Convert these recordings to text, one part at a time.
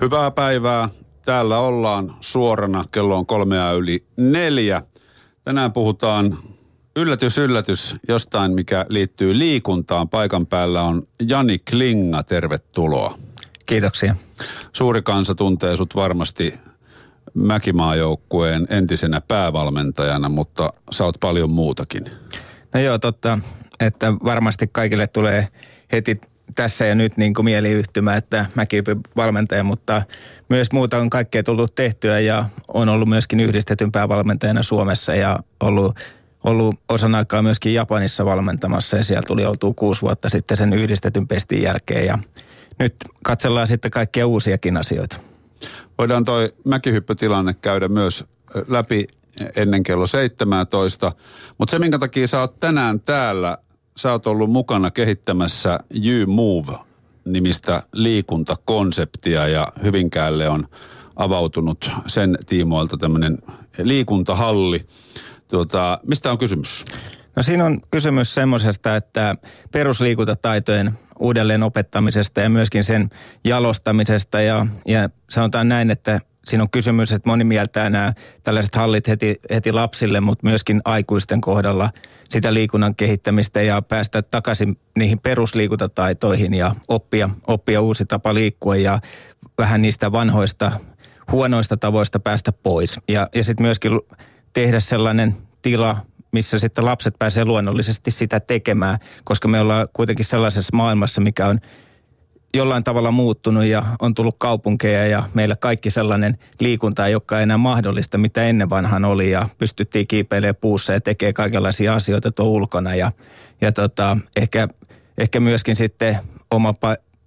Hyvää päivää. Täällä ollaan suorana. Kello on kolmea yli neljä. Tänään puhutaan yllätys, yllätys jostain, mikä liittyy liikuntaan. Paikan päällä on Jani Klinga. Tervetuloa. Kiitoksia. Suuri kansa tuntee sut varmasti Mäkimaajoukkueen entisenä päävalmentajana, mutta sä oot paljon muutakin. No joo, totta, että varmasti kaikille tulee heti tässä ja nyt niin kuin mieliyhtymä, että mäkin valmentaja, mutta myös muuta on kaikkea tullut tehtyä ja on ollut myöskin yhdistetyn päävalmentajana Suomessa ja ollut, ollut osan aikaa myöskin Japanissa valmentamassa ja siellä tuli oltua kuusi vuotta sitten sen yhdistetyn pestin jälkeen ja nyt katsellaan sitten kaikkia uusiakin asioita. Voidaan toi mäkihyppytilanne käydä myös läpi ennen kello 17, mutta se minkä takia sä oot tänään täällä sä oot ollut mukana kehittämässä You Move-nimistä liikuntakonseptia ja Hyvinkäälle on avautunut sen tiimoilta tämmöinen liikuntahalli. Tuota, mistä on kysymys? No siinä on kysymys semmoisesta, että perusliikuntataitojen uudelleen opettamisesta ja myöskin sen jalostamisesta ja, ja sanotaan näin, että siinä on kysymys, että moni mieltää nämä tällaiset hallit heti, heti lapsille, mutta myöskin aikuisten kohdalla sitä liikunnan kehittämistä ja päästä takaisin niihin perusliikuntataitoihin ja oppia, oppia uusi tapa liikkua ja vähän niistä vanhoista huonoista tavoista päästä pois. Ja, ja sitten myöskin tehdä sellainen tila, missä sitten lapset pääsee luonnollisesti sitä tekemään, koska me ollaan kuitenkin sellaisessa maailmassa, mikä on jollain tavalla muuttunut ja on tullut kaupunkeja ja meillä kaikki sellainen liikunta ei olekaan enää mahdollista, mitä ennen vanhan oli. Ja pystyttiin kiipeilemään puussa ja tekee kaikenlaisia asioita tuon ulkona. Ja, ja tota, ehkä, ehkä myöskin sitten oma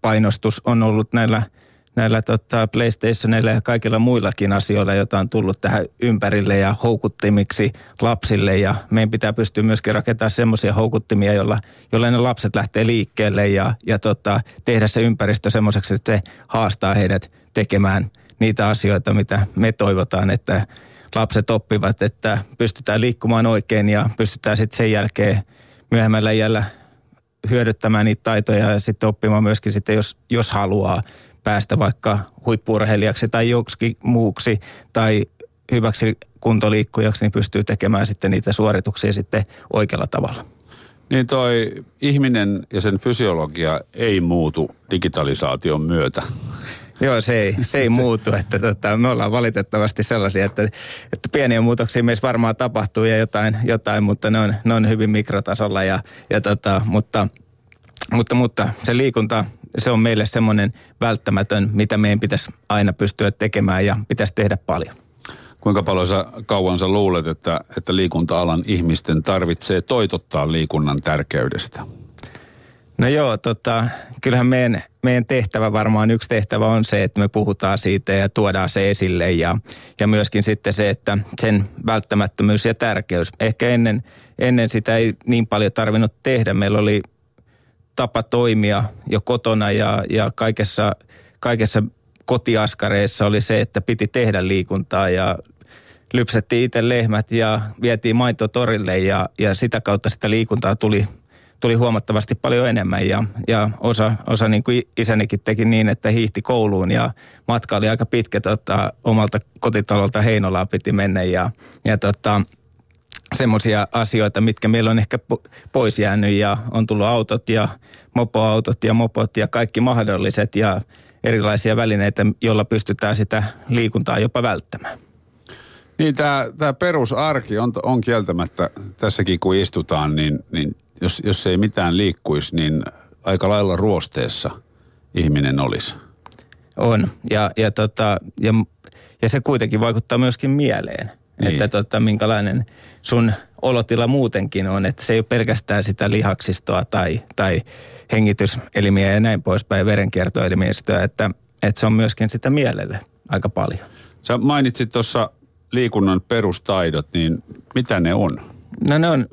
painostus on ollut näillä – näillä tota, PlayStationilla ja kaikilla muillakin asioilla, joita on tullut tähän ympärille ja houkuttimiksi lapsille. Ja meidän pitää pystyä myöskin rakentamaan semmoisia houkuttimia, joilla, joilla ne lapset lähtee liikkeelle ja, ja tota, tehdä se ympäristö semmoiseksi, että se haastaa heidät tekemään niitä asioita, mitä me toivotaan, että lapset oppivat, että pystytään liikkumaan oikein ja pystytään sitten sen jälkeen myöhemmällä iällä hyödyttämään niitä taitoja ja sitten oppimaan myöskin sitten, jos, jos haluaa päästä vaikka huippurheilijaksi tai joksikin muuksi tai hyväksi kuntoliikkujaksi, niin pystyy tekemään sitten niitä suorituksia sitten oikealla tavalla. Niin toi ihminen ja sen fysiologia ei muutu digitalisaation myötä. Joo, se ei, se ei muutu. Että tota, me ollaan valitettavasti sellaisia, että, että pieniä muutoksia meissä varmaan tapahtuu ja jotain, jotain mutta ne on, ne on hyvin mikrotasolla. Ja, ja tota, mutta, mutta, mutta se liikunta se on meille semmoinen välttämätön, mitä meidän pitäisi aina pystyä tekemään ja pitäisi tehdä paljon. Kuinka paljon sä kauan sä luulet, että, että liikunta-alan ihmisten tarvitsee toitottaa liikunnan tärkeydestä? No joo, tota, kyllähän meidän, meidän tehtävä varmaan yksi tehtävä on se, että me puhutaan siitä ja tuodaan se esille ja, ja myöskin sitten se, että sen välttämättömyys ja tärkeys. Ehkä ennen, ennen sitä ei niin paljon tarvinnut tehdä. Meillä oli tapa toimia jo kotona ja, ja kaikessa, kaikessa kotiaskareissa oli se, että piti tehdä liikuntaa ja lypsettiin itse lehmät ja vietiin maitotorille ja, ja sitä kautta sitä liikuntaa tuli, tuli huomattavasti paljon enemmän ja, ja osa, osa niin kuin isänikin teki niin, että hiihti kouluun ja matka oli aika pitkä tota, omalta kotitalolta Heinolaan piti mennä ja, ja tota, semmoisia asioita, mitkä meillä on ehkä pois jäänyt ja on tullut autot ja mopoautot ja mopot ja kaikki mahdolliset ja erilaisia välineitä, joilla pystytään sitä liikuntaa jopa välttämään. Niin tämä, tämä perusarki on, on kieltämättä tässäkin kun istutaan, niin, niin jos, jos ei mitään liikkuisi, niin aika lailla ruosteessa ihminen olisi. On ja, ja, tota, ja, ja se kuitenkin vaikuttaa myöskin mieleen – niin. Että tota, minkälainen sun olotila muutenkin on, että se ei ole pelkästään sitä lihaksistoa tai, tai hengityselimiä ja näin poispäin, verenkiertoelimistöä, että, että se on myöskin sitä mielelle aika paljon. Sä mainitsit tuossa liikunnan perustaidot, niin mitä ne on? No ne on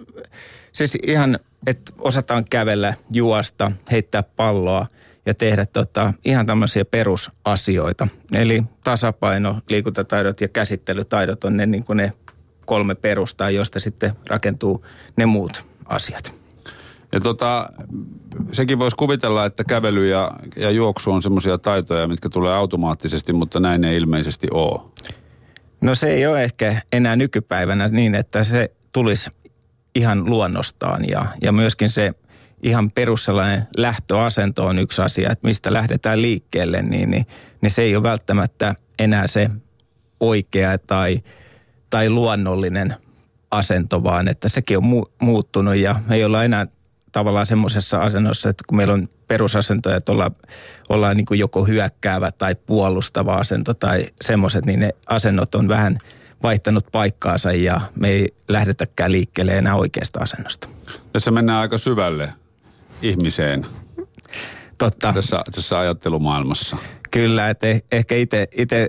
siis ihan, että osataan kävellä, juosta, heittää palloa – ja tehdä tota, ihan tämmöisiä perusasioita. Eli tasapaino, liikuntataidot ja käsittelytaidot on ne, niin kuin ne kolme perustaa, joista sitten rakentuu ne muut asiat. Ja tota, sekin voisi kuvitella, että kävely ja, ja juoksu on semmoisia taitoja, mitkä tulee automaattisesti, mutta näin ei ilmeisesti ole. No se ei ole ehkä enää nykypäivänä niin, että se tulisi ihan luonnostaan ja, ja myöskin se ihan perus sellainen lähtöasento on yksi asia, että mistä lähdetään liikkeelle, niin, niin, niin se ei ole välttämättä enää se oikea tai, tai luonnollinen asento, vaan että sekin on mu- muuttunut ja me ei olla enää tavallaan semmoisessa asennossa, että kun meillä on perusasentoja, että ollaan, ollaan niin joko hyökkäävä tai puolustava asento tai semmoiset, niin ne asennot on vähän vaihtanut paikkaansa ja me ei lähdetäkään liikkeelle enää oikeasta asennosta. Tässä mennään aika syvälle ihmiseen Totta. tässä, tässä ajattelumaailmassa. Kyllä, että eh, ehkä itse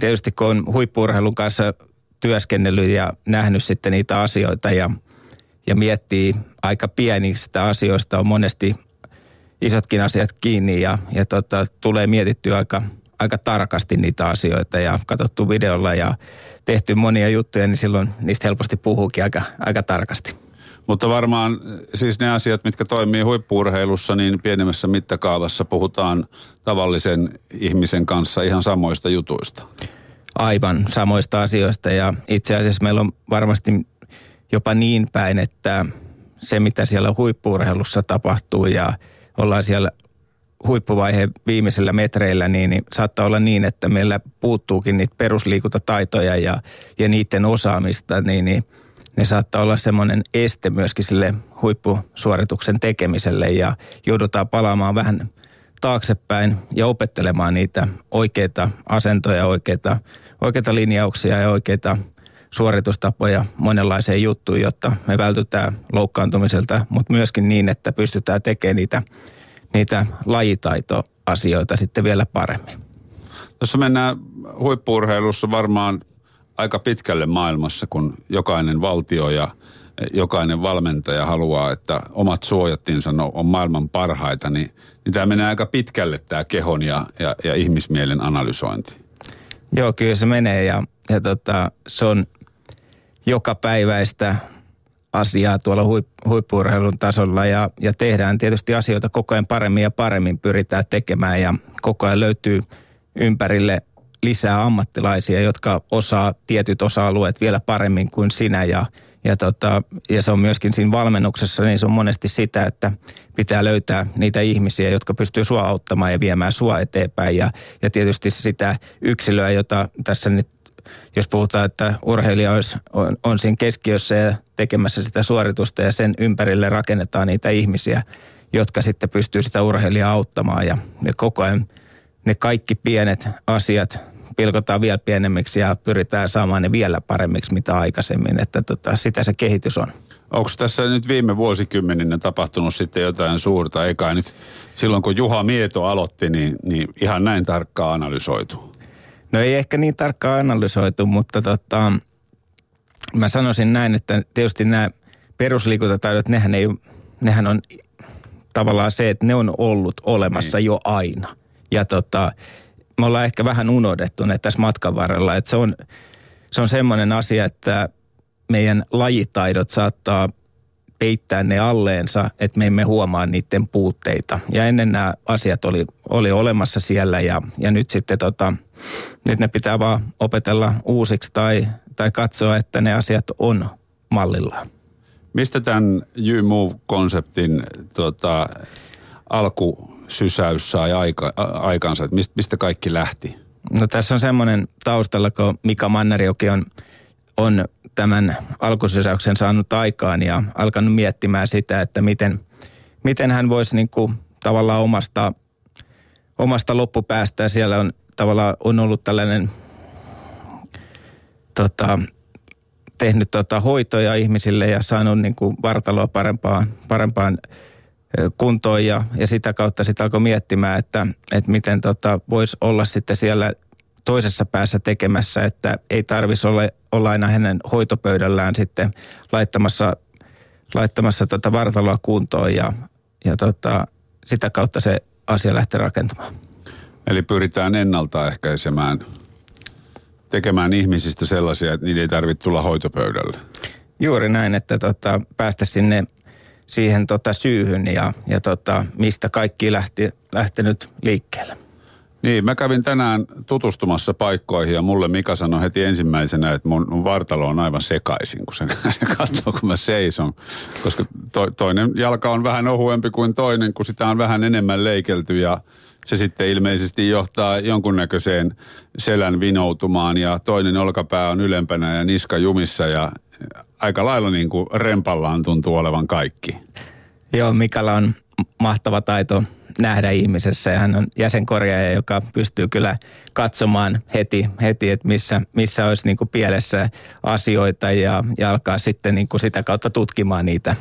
tietysti kun on huippuurheilun kanssa työskennellyt ja nähnyt sitten niitä asioita ja, ja miettii aika pienistä asioista on monesti isotkin asiat kiinni ja, ja tota, tulee mietittyä aika, aika tarkasti niitä asioita ja katsottu videolla ja tehty monia juttuja, niin silloin niistä helposti puhuukin aika, aika tarkasti. Mutta varmaan siis ne asiat, mitkä toimii huippuurheilussa, niin pienemmässä mittakaavassa puhutaan tavallisen ihmisen kanssa ihan samoista jutuista. Aivan samoista asioista ja itse asiassa meillä on varmasti jopa niin päin, että se mitä siellä huippuurheilussa tapahtuu ja ollaan siellä huippuvaiheen viimeisillä metreillä, niin, niin saattaa olla niin, että meillä puuttuukin niitä perusliikuntataitoja ja, ja niiden osaamista, niin, niin ne saattaa olla semmoinen este myöskin sille huippusuorituksen tekemiselle ja joudutaan palaamaan vähän taaksepäin ja opettelemaan niitä oikeita asentoja, oikeita, oikeita linjauksia ja oikeita suoritustapoja monenlaiseen juttuun, jotta me vältytään loukkaantumiselta, mutta myöskin niin, että pystytään tekemään niitä, niitä lajitaitoasioita sitten vielä paremmin. Tuossa mennään huippuurheilussa varmaan aika pitkälle maailmassa, kun jokainen valtio ja jokainen valmentaja haluaa, että omat suojattinsa on maailman parhaita, niin, niin tämä menee aika pitkälle tämä kehon ja, ja, ja ihmismielen analysointi. Joo, kyllä se menee ja, ja tota, se on joka päiväistä asiaa tuolla huip, huippuurheilun tasolla ja, ja tehdään tietysti asioita koko ajan paremmin ja paremmin pyritään tekemään ja koko ajan löytyy ympärille lisää ammattilaisia, jotka osaa tietyt osa-alueet vielä paremmin kuin sinä. Ja, ja, tota, ja se on myöskin siinä valmennuksessa, niin se on monesti sitä, että pitää löytää niitä ihmisiä, jotka pystyy sua auttamaan ja viemään sua eteenpäin. Ja, ja tietysti sitä yksilöä, jota tässä nyt jos puhutaan, että urheilija olisi, on, on siinä keskiössä ja tekemässä sitä suoritusta ja sen ympärille rakennetaan niitä ihmisiä, jotka sitten pystyy sitä urheilijaa auttamaan. Ja, ja koko ajan ne kaikki pienet asiat pilkotaan vielä pienemmiksi ja pyritään saamaan ne vielä paremmiksi mitä aikaisemmin, että tota, sitä se kehitys on. Onko tässä nyt viime vuosikymmeninä tapahtunut sitten jotain suurta, eikä nyt silloin kun Juha Mieto aloitti, niin, niin ihan näin tarkkaan analysoitu? No ei ehkä niin tarkkaan analysoitu, mutta tota, mä sanoisin näin, että tietysti nämä perusliikuntataidot, nehän, ei, nehän on tavallaan se, että ne on ollut olemassa niin. jo aina. Ja tota, me ollaan ehkä vähän unohdettu ne tässä matkan varrella, että se on, se on semmoinen asia, että meidän lajitaidot saattaa peittää ne alleensa, että me emme huomaa niiden puutteita. Ja ennen nämä asiat oli, oli olemassa siellä ja, ja nyt sitten tota, nyt ne pitää vaan opetella uusiksi tai, tai katsoa, että ne asiat on mallillaan. Mistä tämän You Move-konseptin tota, alkusysäys sai aika, aikansa, että mistä, mistä kaikki lähti? No tässä on semmoinen taustalla, kun Mika Mannerjoki on, on tämän alkusysäyksen saanut aikaan ja alkanut miettimään sitä, että miten, miten hän voisi niin kuin tavallaan omasta, omasta loppupäästä. Siellä on tavallaan on ollut tällainen tota, tehnyt tota, hoitoja ihmisille ja saanut niin kuin vartaloa parempaan, parempaan kuntoon ja, ja sitä kautta sitten alkoi miettimään, että, että miten tota, voisi olla sitten siellä toisessa päässä tekemässä, että ei tarvitsisi olla, olla aina hänen hoitopöydällään sitten laittamassa, laittamassa tota vartaloa kuntoon ja, ja tota, sitä kautta se asia lähtee rakentamaan. Eli pyritään ennaltaehkäisemään, tekemään ihmisistä sellaisia, että niiden ei tarvitse tulla hoitopöydälle. Juuri näin, että tota, päästä sinne, siihen tota syyhyn ja, ja tota, mistä kaikki lähti, lähtenyt liikkeelle. Niin, mä kävin tänään tutustumassa paikkoihin ja mulle Mika sanoi heti ensimmäisenä, että mun, vartalo on aivan sekaisin, kun se katsoo, kun mä seison. Koska to, toinen jalka on vähän ohuempi kuin toinen, kun sitä on vähän enemmän leikelty ja se sitten ilmeisesti johtaa jonkunnäköiseen selän vinoutumaan ja toinen olkapää on ylempänä ja niska jumissa ja aika lailla niin kuin rempallaan tuntuu olevan kaikki. Joo, Mikalla on mahtava taito nähdä ihmisessä ja hän on jäsenkorjaaja, joka pystyy kyllä katsomaan heti, heti että missä, missä olisi niin kuin pielessä asioita ja, ja alkaa sitten niin kuin sitä kautta tutkimaan niitä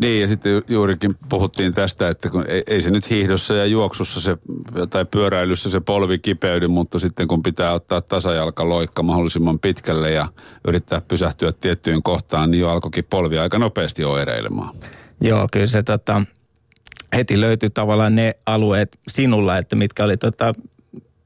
niin, ja sitten juurikin puhuttiin tästä, että kun ei, ei se nyt hiihdossa ja juoksussa se, tai pyöräilyssä se polvi kipeydy, mutta sitten kun pitää ottaa tasajalka loikka mahdollisimman pitkälle ja yrittää pysähtyä tiettyyn kohtaan, niin jo alkoikin polvi aika nopeasti oireilemaan. Joo, kyllä se tota, heti löytyi tavallaan ne alueet sinulla, että mitkä oli tota,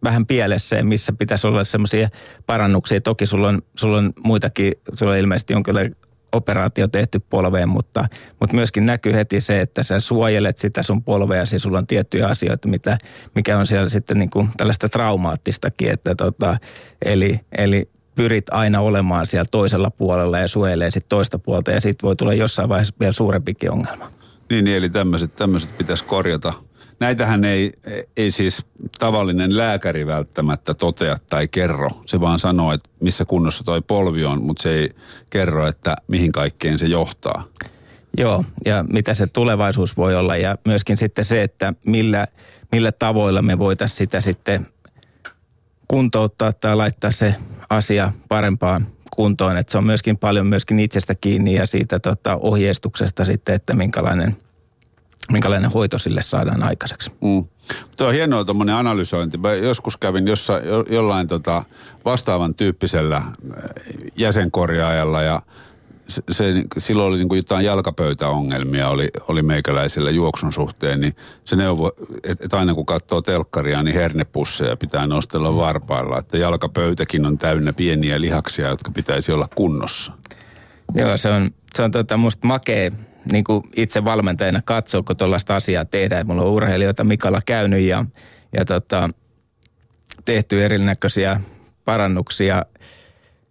vähän pielessä ja missä pitäisi olla semmoisia parannuksia. Toki sulla on, sulla on muitakin, sulla on ilmeisesti jonkinlainen operaatio tehty polveen, mutta, mutta myöskin näkyy heti se, että sä suojelet sitä sun polvea ja sulla on tiettyjä asioita, mitä, mikä on siellä sitten niin kuin tällaista traumaattistakin, että tota, eli, eli pyrit aina olemaan siellä toisella puolella ja suojelee sitten toista puolta ja sitten voi tulla jossain vaiheessa vielä suurempikin ongelma. Niin, niin eli tämmöiset, tämmöiset pitäisi korjata. Näitähän ei, ei siis tavallinen lääkäri välttämättä totea tai kerro. Se vaan sanoo, että missä kunnossa toi polvi on, mutta se ei kerro, että mihin kaikkeen se johtaa. Joo, ja mitä se tulevaisuus voi olla ja myöskin sitten se, että millä, millä tavoilla me voitaisiin sitä sitten kuntouttaa tai laittaa se asia parempaan kuntoon. Että se on myöskin paljon myöskin itsestä kiinni ja siitä tota, ohjeistuksesta sitten, että minkälainen, minkälainen hoito sille saadaan aikaiseksi. Mm. Tuo on hienoa tuommoinen analysointi. Mä joskus kävin jossa, jo, jollain tota vastaavan tyyppisellä jäsenkorjaajalla ja se, se, silloin oli niin kuin jotain jalkapöytäongelmia oli, oli meikäläisellä juoksun suhteen, niin se neuvo, että et aina kun katsoo telkkaria, niin hernepusseja pitää nostella varpailla, että jalkapöytäkin on täynnä pieniä lihaksia, jotka pitäisi olla kunnossa. Joo, se on, se on tota musta makea niin kuin itse valmentajana katsoa, kun tuollaista asiaa tehdään. Mulla on urheilijoita Mikalla käynyt ja, ja tota, tehty erinäköisiä parannuksia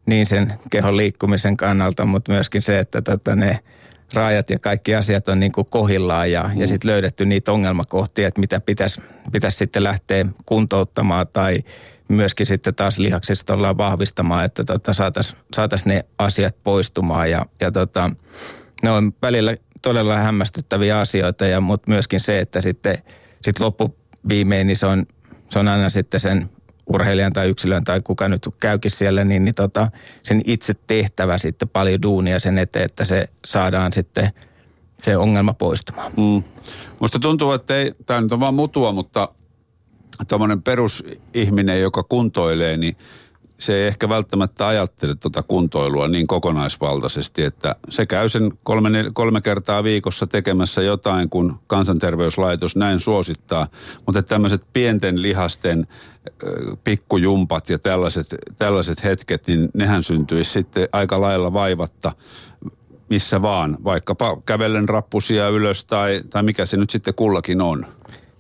niin sen kehon liikkumisen kannalta, mutta myöskin se, että tota ne rajat ja kaikki asiat on niin kuin kohillaan ja, mm. ja sitten löydetty niitä ongelmakohtia, että mitä pitäisi pitäis sitten lähteä kuntouttamaan tai myöskin sitten taas lihaksista ollaan vahvistamaan, että tota saataisiin saatais ne asiat poistumaan ja, ja tota, ne on välillä todella hämmästyttäviä asioita, ja, mutta myöskin se, että sitten sit loppuviimein niin se on, se on aina sitten sen urheilijan tai yksilön tai kuka nyt käykin siellä, niin, niin tota, sen itse tehtävä sitten paljon duunia sen eteen, että se saadaan sitten se ongelma poistumaan. Mm. Musta tuntuu, että ei, tämä nyt on vaan mutua, mutta tuommoinen perusihminen, joka kuntoilee, niin se ei ehkä välttämättä ajattele tuota kuntoilua niin kokonaisvaltaisesti, että se käy sen kolme, kolme kertaa viikossa tekemässä jotain, kun kansanterveyslaitos näin suosittaa. Mutta tämmöiset pienten lihasten pikkujumpat ja tällaiset, tällaiset hetket, niin nehän syntyisi sitten aika lailla vaivatta missä vaan, vaikkapa kävellen rappusia ylös tai, tai mikä se nyt sitten kullakin on.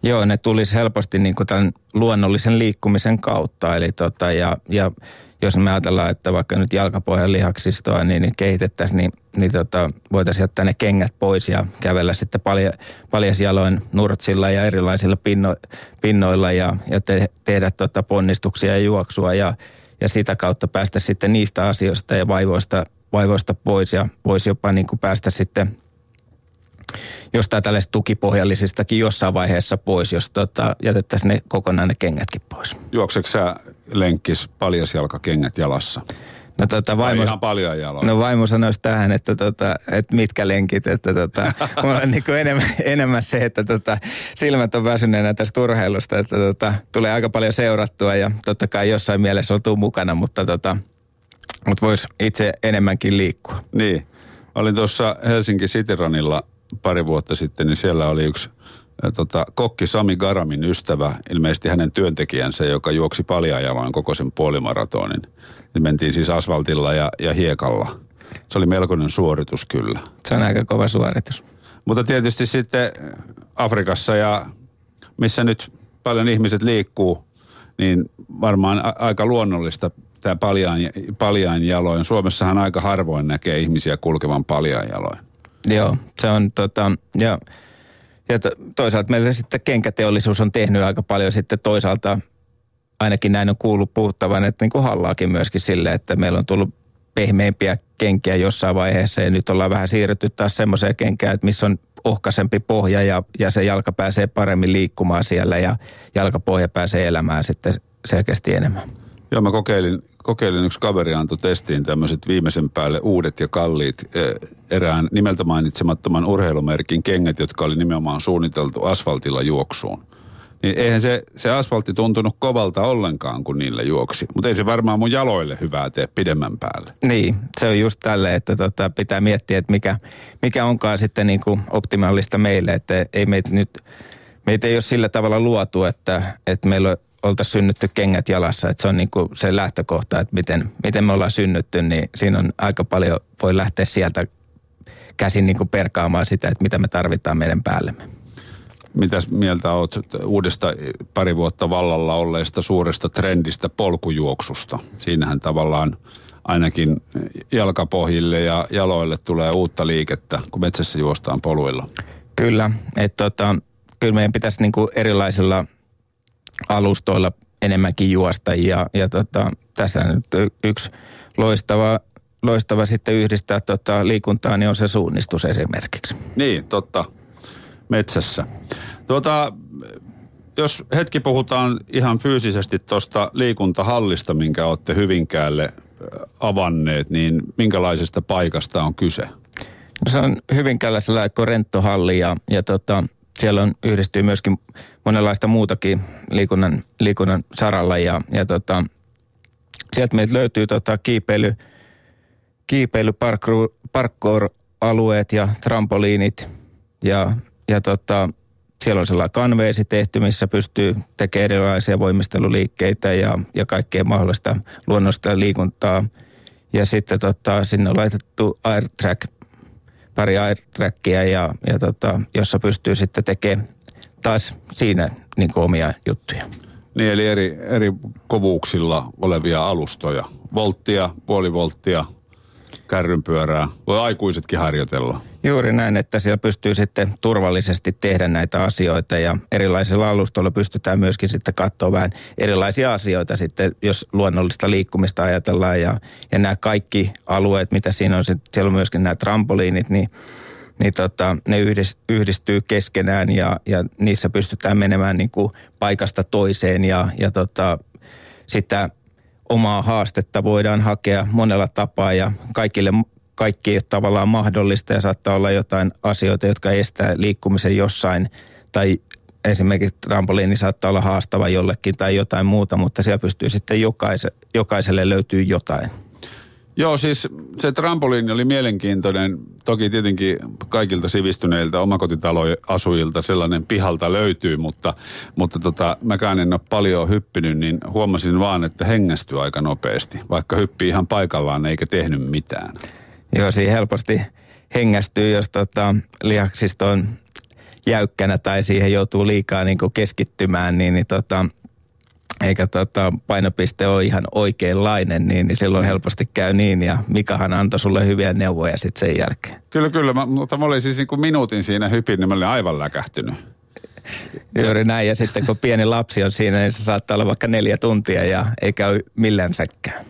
Joo, ne tulisi helposti niin kuin tämän luonnollisen liikkumisen kautta. Eli tota, ja, ja jos me ajatellaan, että vaikka nyt jalkapohjan lihaksistoa niin, niin kehitettäisiin, niin, niin tota, voitaisiin jättää ne kengät pois ja kävellä sitten palja, paljasjaloin nurtsilla ja erilaisilla pinno, pinnoilla ja, ja te, tehdä tota ponnistuksia ja juoksua ja, ja sitä kautta päästä sitten niistä asioista ja vaivoista, vaivoista pois ja voisi jopa niin kuin päästä sitten jostain tällaisista tukipohjallisistakin jossain vaiheessa pois, jos tota, jätettäisiin ne kokonaan ne kengätkin pois. Juokseeko sä lenkkis paljasjalkakengät jalassa? No, tota, vaimo, ihan paljon jaloa. No vaimo sanoisi tähän, että, tota, että mitkä lenkit, että tota, mulla on niin enemmän, enemmän, se, että tota, silmät on väsyneenä tästä urheilusta, että tota, tulee aika paljon seurattua ja totta kai jossain mielessä oltuu mukana, mutta, tota, mutta voisi itse enemmänkin liikkua. Niin. Olin tuossa Helsinki Cityranilla pari vuotta sitten, niin siellä oli yksi tota, kokki Sami Garamin ystävä, ilmeisesti hänen työntekijänsä, joka juoksi paljajaloin koko sen puolimaratonin. Niin mentiin siis asfaltilla ja, ja hiekalla. Se oli melkoinen suoritus kyllä. Se on aika kova suoritus. Mutta tietysti sitten Afrikassa ja missä nyt paljon ihmiset liikkuu, niin varmaan a- aika luonnollista tämä paljain, paljain jaloin. Suomessahan aika harvoin näkee ihmisiä kulkevan paljain jaloin. Joo, se on tota, ja, ja to, toisaalta meillä sitten kenkäteollisuus on tehnyt aika paljon sitten toisaalta, ainakin näin on kuullut puhuttavan, että niin kuin hallaakin myöskin sille, että meillä on tullut pehmeimpiä kenkiä jossain vaiheessa ja nyt ollaan vähän siirrytty taas semmoiseen kenkään, että missä on ohkaisempi pohja ja, ja se jalka pääsee paremmin liikkumaan siellä ja jalkapohja pääsee elämään sitten selkeästi enemmän. Joo, mä kokeilin, kokeilin yksi kaveri antoi testiin tämmöiset viimeisen päälle uudet ja kalliit eh, erään nimeltä mainitsemattoman urheilumerkin kengät, jotka oli nimenomaan suunniteltu asfaltilla juoksuun. Niin eihän se, se asfaltti tuntunut kovalta ollenkaan, kun niillä juoksi. Mutta ei se varmaan mun jaloille hyvää tee pidemmän päälle. Niin, se on just tälle, että tota, pitää miettiä, että mikä, mikä onkaan sitten niin kuin optimaalista meille. Että ei meitä nyt, meitä ei ole sillä tavalla luotu, että, että meillä oltaisiin synnytty kengät jalassa. Että se on niin kuin se lähtökohta, että miten, miten me ollaan synnytty, niin siinä on aika paljon, voi lähteä sieltä käsin niin kuin perkaamaan sitä, että mitä me tarvitaan meidän päällemme. Mitäs mieltä olet uudesta pari vuotta vallalla olleesta suuresta trendistä polkujuoksusta? Siinähän tavallaan ainakin jalkapohjille ja jaloille tulee uutta liikettä, kun metsässä juostaan poluilla. Kyllä, että tota, kyllä meidän pitäisi niinku erilaisilla alustoilla enemmänkin juosta ja, ja tota, tässä nyt yksi loistava, loistava sitten yhdistää tota liikuntaa, niin on se suunnistus esimerkiksi. Niin, totta. Metsässä. Tuota, jos hetki puhutaan ihan fyysisesti tuosta liikuntahallista, minkä olette Hyvinkäälle avanneet, niin minkälaisesta paikasta on kyse? No se on Hyvinkäällä sellainen renttohalli ja, ja tota, siellä on, yhdistyy myöskin monenlaista muutakin liikunnan, liikunnan saralla ja, ja tota, sieltä meiltä löytyy tota kiipeily, kiipeily parkour-alueet ja trampoliinit ja, ja tota, siellä on sellainen kanveesi tehty, missä pystyy tekemään erilaisia voimisteluliikkeitä ja, ja kaikkea mahdollista luonnollista liikuntaa. Ja sitten tota, sinne on laitettu airtrack, pari airtrackia, ja, ja tota, jossa pystyy sitten tekemään taas siinä niin omia juttuja. Niin, eli eri, eri kovuuksilla olevia alustoja. Volttia, puoli volttia, kärrynpyörää. Voi aikuisetkin harjoitella. Juuri näin, että siellä pystyy sitten turvallisesti tehdä näitä asioita ja erilaisilla alustoilla pystytään myöskin sitten katsoa vähän erilaisia asioita sitten, jos luonnollista liikkumista ajatellaan ja, ja nämä kaikki alueet, mitä siinä on, siellä on myöskin nämä trampoliinit, niin niin tota, ne yhdistyy keskenään ja, ja niissä pystytään menemään niin kuin paikasta toiseen ja, ja tota, sitä omaa haastetta voidaan hakea monella tapaa ja kaikille kaikki ei ole tavallaan mahdollista ja saattaa olla jotain asioita, jotka estää liikkumisen jossain tai esimerkiksi trampoliini saattaa olla haastava jollekin tai jotain muuta, mutta siellä pystyy sitten jokaise, jokaiselle löytyy jotain. Joo, siis se trampoliini oli mielenkiintoinen. Toki tietenkin kaikilta sivistyneiltä omakotitaloasujilta sellainen pihalta löytyy, mutta, mutta tota, mäkään en ole paljon hyppinyt, niin huomasin vaan, että hengästyy aika nopeasti, vaikka hyppii ihan paikallaan eikä tehnyt mitään. Joo, siinä helposti hengästyy, jos tota, lihaksisto on jäykkänä tai siihen joutuu liikaa niin keskittymään, niin, niin tota, eikä tota, painopiste ole ihan oikeanlainen, niin, niin silloin helposti käy niin. Ja Mikahan antoi sulle hyviä neuvoja sitten sen jälkeen. Kyllä, kyllä. Mä, mutta mä olin siis niin kuin minuutin siinä hypin, niin mä olin aivan läkähtynyt. Juuri näin. Ja sitten kun pieni lapsi on siinä, niin se saattaa olla vaikka neljä tuntia ja ei käy millänsäkään.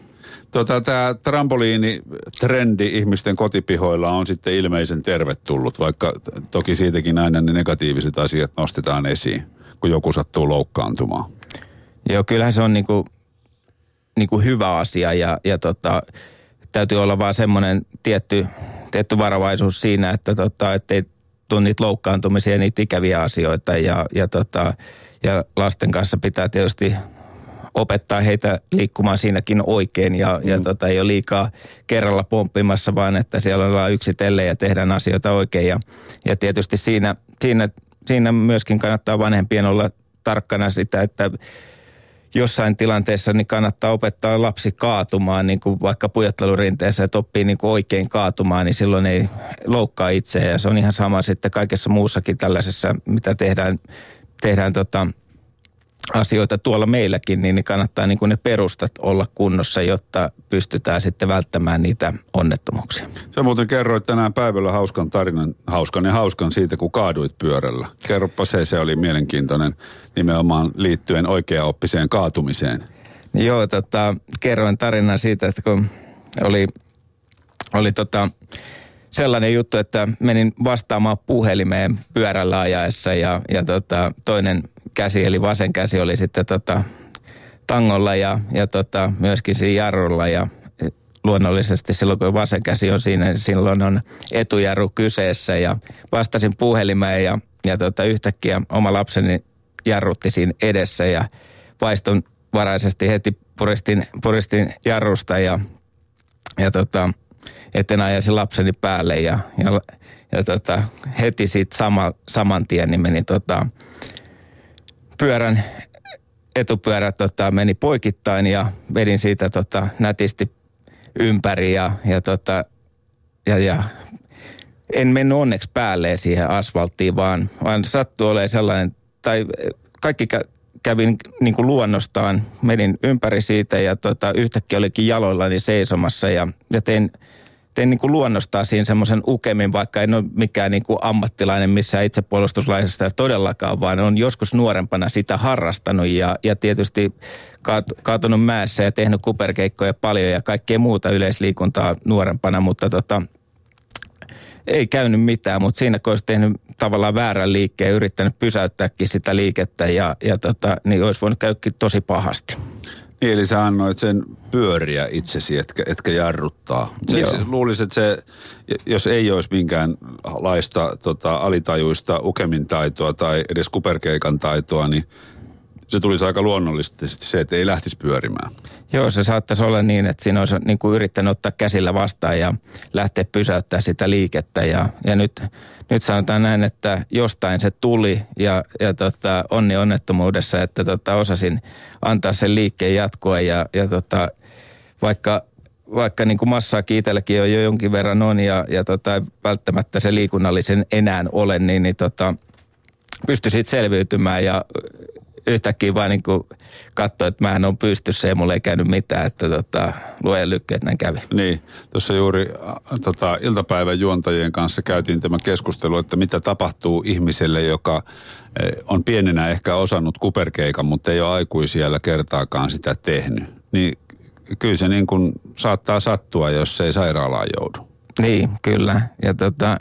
Tota, Tämä trampoliini-trendi ihmisten kotipihoilla on sitten ilmeisen tervetullut, vaikka toki siitäkin aina ne negatiiviset asiat nostetaan esiin, kun joku sattuu loukkaantumaan. Joo, kyllähän se on niinku, niinku hyvä asia ja, ja tota, täytyy olla vaan semmoinen tietty, tietty varovaisuus siinä, että tota, ettei tule niitä loukkaantumisia, niitä ikäviä asioita ja, ja, tota, ja lasten kanssa pitää tietysti opettaa heitä liikkumaan siinäkin oikein ja, mm. ja tota, ei ole liikaa kerralla pomppimassa, vaan että siellä ollaan yksitellen ja tehdään asioita oikein. Ja, ja tietysti siinä, siinä, siinä myöskin kannattaa vanhempien olla tarkkana sitä, että jossain tilanteessa niin kannattaa opettaa lapsi kaatumaan, niin kuin vaikka pujottelurinteessä, että oppii niin kuin oikein kaatumaan, niin silloin ei loukkaa itseä. Ja se on ihan sama sitten kaikessa muussakin tällaisessa, mitä tehdään, tehdään tota, asioita tuolla meilläkin, niin kannattaa niin kuin ne perustat olla kunnossa, jotta pystytään sitten välttämään niitä onnettomuuksia. Sä muuten kerroit tänään päivällä hauskan tarinan, hauskan ja hauskan siitä, kun kaaduit pyörällä. Kerropa se, se oli mielenkiintoinen nimenomaan liittyen oikeaoppiseen kaatumiseen. Joo, tota, kerroin tarinan siitä, että kun oli, oli tota, sellainen juttu, että menin vastaamaan puhelimeen pyörällä ajaessa ja, ja tota, toinen käsi, eli vasen käsi oli sitten tota, tangolla ja, ja tota, myöskin siinä jarrulla. Ja luonnollisesti silloin kun vasen käsi on siinä, niin silloin on etujarru kyseessä. Ja vastasin puhelimeen ja, ja tota, yhtäkkiä oma lapseni jarrutti siinä edessä ja vaiston varaisesti heti puristin, puristin jarrusta ja, ja tota, etten ajaisi lapseni päälle. Ja, ja, ja tota, heti siitä sama, saman tien niin meni tota, pyörän etupyörä tota, meni poikittain ja vedin siitä tota, nätisti ympäri ja, ja, tota, ja, ja en mennyt onneksi päälle siihen asfalttiin, vaan, vaan sattui olemaan sellainen, tai kaikki kä, kävin niin kuin luonnostaan, menin ympäri siitä ja tota, yhtäkkiä olikin jaloillani seisomassa ja, ja tein – tein niin kuin luonnostaan siinä semmoisen ukemin, vaikka en ole mikään niin kuin ammattilainen missään itsepuolustuslaisesta todellakaan, vaan on joskus nuorempana sitä harrastanut ja, ja tietysti kaat, kaatunut mäessä ja tehnyt kuperkeikkoja paljon ja kaikkea muuta yleisliikuntaa nuorempana, mutta tota, ei käynyt mitään, mutta siinä kun olisi tehnyt tavallaan väärän liikkeen ja yrittänyt pysäyttääkin sitä liikettä ja, ja tota, niin olisi voinut käydäkin tosi pahasti. Niin, eli sä annoit sen pyöriä itsesi, etkä, etkä jarruttaa. Se, se, luulisin, että se, jos ei olisi minkäänlaista tota, alitajuista ukemin taitoa tai edes kuperkeikan taitoa, niin se tulisi aika luonnollisesti se, että ei lähtisi pyörimään. Joo, se saattaisi olla niin, että siinä olisi niin kuin yrittänyt ottaa käsillä vastaan ja lähteä pysäyttää sitä liikettä. Ja, ja nyt, nyt sanotaan näin, että jostain se tuli ja, ja tota, onni onnettomuudessa, että tota, osasin antaa sen liikkeen jatkua. Ja, ja tota, vaikka vaikka niin kuin massaakin itselläkin on jo jonkin verran on ja, ja tota, välttämättä se liikunnallisen enää ole, niin, niin tota, pystyisit selviytymään ja yhtäkkiä vaan niin katsoi, että mähän on pystyssä ja mulla ei käynyt mitään, että tota, luojan lykkeet näin kävi. Niin, tuossa juuri tota, iltapäivän juontajien kanssa käytiin tämä keskustelu, että mitä tapahtuu ihmiselle, joka on pienenä ehkä osannut kuperkeikan, mutta ei ole aikuisiellä kertaakaan sitä tehnyt. Niin kyllä se niin kuin saattaa sattua, jos ei sairaalaan joudu. Niin, kyllä. Ja tota,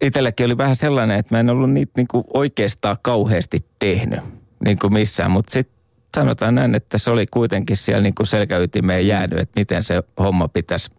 itselläkin oli vähän sellainen, että mä en ollut niitä niinku oikeastaan kauheasti tehnyt niin kuin missään, mutta sitten sanotaan näin, että se oli kuitenkin siellä niin kuin selkäytimeen jäänyt, että miten se homma pitäisi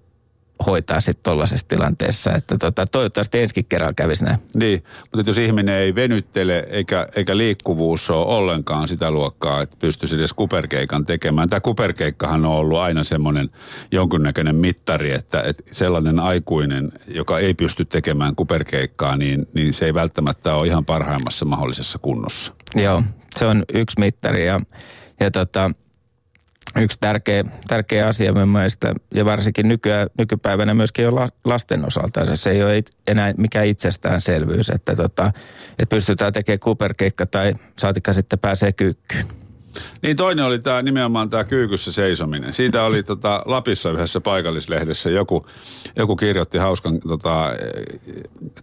hoitaa sitten tuollaisessa tilanteessa. Että tota, toivottavasti ensi kerralla kävisi näin. Niin, mutta jos ihminen ei venyttele eikä, eikä liikkuvuus ole ollenkaan sitä luokkaa, että pystyisi edes kuperkeikan tekemään. Tämä kuperkeikkahan on ollut aina semmoinen jonkunnäköinen mittari, että, että sellainen aikuinen, joka ei pysty tekemään kuperkeikkaa, niin, niin se ei välttämättä ole ihan parhaimmassa mahdollisessa kunnossa. Joo, se on yksi mittari ja, ja tota, yksi tärkeä, tärkeä asia mun mielestä, ja varsinkin nykyään, nykypäivänä myöskin jo lasten osalta. Se ei ole enää mikään itsestäänselvyys, että, tota, että pystytään tekemään kuperkeikka tai saatikka sitten pääsee kyykkyyn. Niin toinen oli tämä nimenomaan tämä kyykyssä seisominen. Siitä oli tota Lapissa yhdessä paikallislehdessä joku, joku kirjoitti hauskan tota,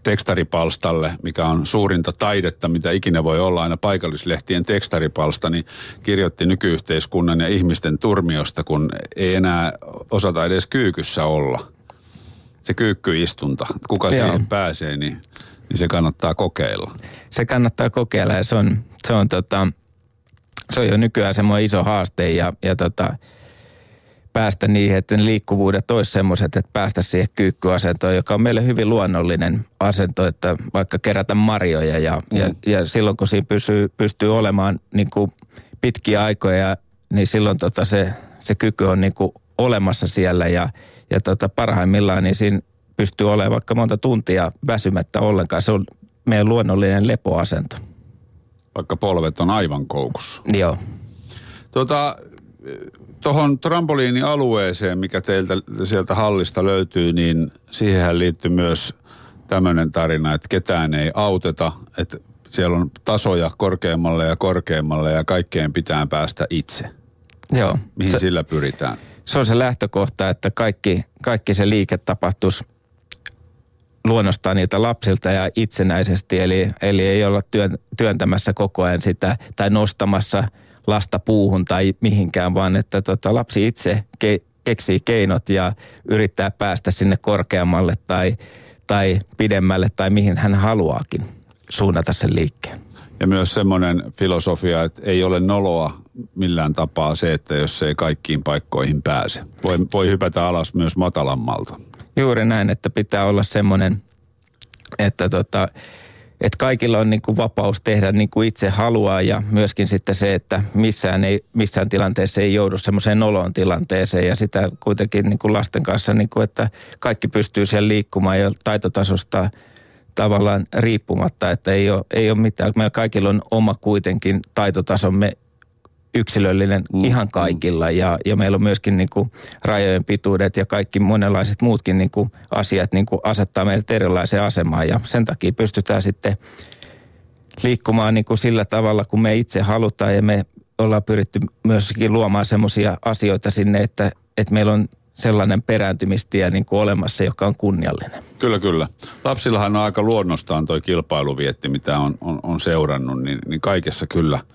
tekstaripalstalle, mikä on suurinta taidetta, mitä ikinä voi olla aina paikallislehtien tekstaripalsta, niin kirjoitti nykyyhteiskunnan ja ihmisten turmiosta, kun ei enää osata edes kyykyssä olla. Se kyykkyistunta, kuka Joo. siihen pääsee, niin, niin se kannattaa kokeilla. Se kannattaa kokeilla ja se on, se on tota, se on jo nykyään semmoinen iso haaste ja, ja tota, päästä niihin, että ne liikkuvuudet olisi semmoiset, että päästä siihen kyykkyasentoon, joka on meille hyvin luonnollinen asento, että vaikka kerätä marjoja ja, mm. ja, ja silloin kun siinä pysyy, pystyy olemaan niin kuin pitkiä aikoja, niin silloin tota se, se kyky on niin kuin olemassa siellä ja, ja tota parhaimmillaan niin siinä pystyy olemaan vaikka monta tuntia väsymättä ollenkaan. Se on meidän luonnollinen lepoasento vaikka polvet on aivan koukussa. Joo. Tota, tuohon trampoliinialueeseen, mikä teiltä sieltä hallista löytyy, niin siihenhän liittyy myös tämmöinen tarina, että ketään ei auteta, että siellä on tasoja korkeammalle ja korkeammalle ja kaikkeen pitää päästä itse. Joo. Mihin se, sillä pyritään? Se on se lähtökohta, että kaikki, kaikki se liike tapahtuisi luonnostaan niiltä lapsilta ja itsenäisesti, eli, eli ei olla työn, työntämässä koko ajan sitä tai nostamassa lasta puuhun tai mihinkään, vaan että tota, lapsi itse ke, keksii keinot ja yrittää päästä sinne korkeammalle tai, tai pidemmälle tai mihin hän haluaakin suunnata sen liikkeen. Ja myös semmoinen filosofia, että ei ole noloa millään tapaa se, että jos ei kaikkiin paikkoihin pääse. Voi, voi hypätä alas myös matalammalta. Juuri näin, että pitää olla semmoinen, että tota, että kaikilla on niin kuin vapaus tehdä niin kuin itse haluaa ja myöskin sitten se, että missään, ei, missään tilanteessa ei joudu semmoiseen noloon tilanteeseen ja sitä kuitenkin niin kuin lasten kanssa, niin kuin, että kaikki pystyy siellä liikkumaan ja taitotasosta tavallaan riippumatta, että ei ole, ei ole mitään. Meillä kaikilla on oma kuitenkin taitotasomme yksilöllinen mm. ihan kaikilla ja, ja meillä on myöskin niin kuin rajojen pituudet ja kaikki monenlaiset muutkin niin kuin asiat niin kuin asettaa meidät erilaiseen asemaan ja sen takia pystytään sitten liikkumaan niin kuin sillä tavalla, kun me itse halutaan ja me ollaan pyritty myöskin luomaan semmoisia asioita sinne, että, että meillä on sellainen perääntymistie niin kuin olemassa, joka on kunniallinen. Kyllä, kyllä. Lapsillahan on aika luonnostaan toi kilpailuvietti, mitä on, on, on seurannut, niin, niin kaikessa kyllä –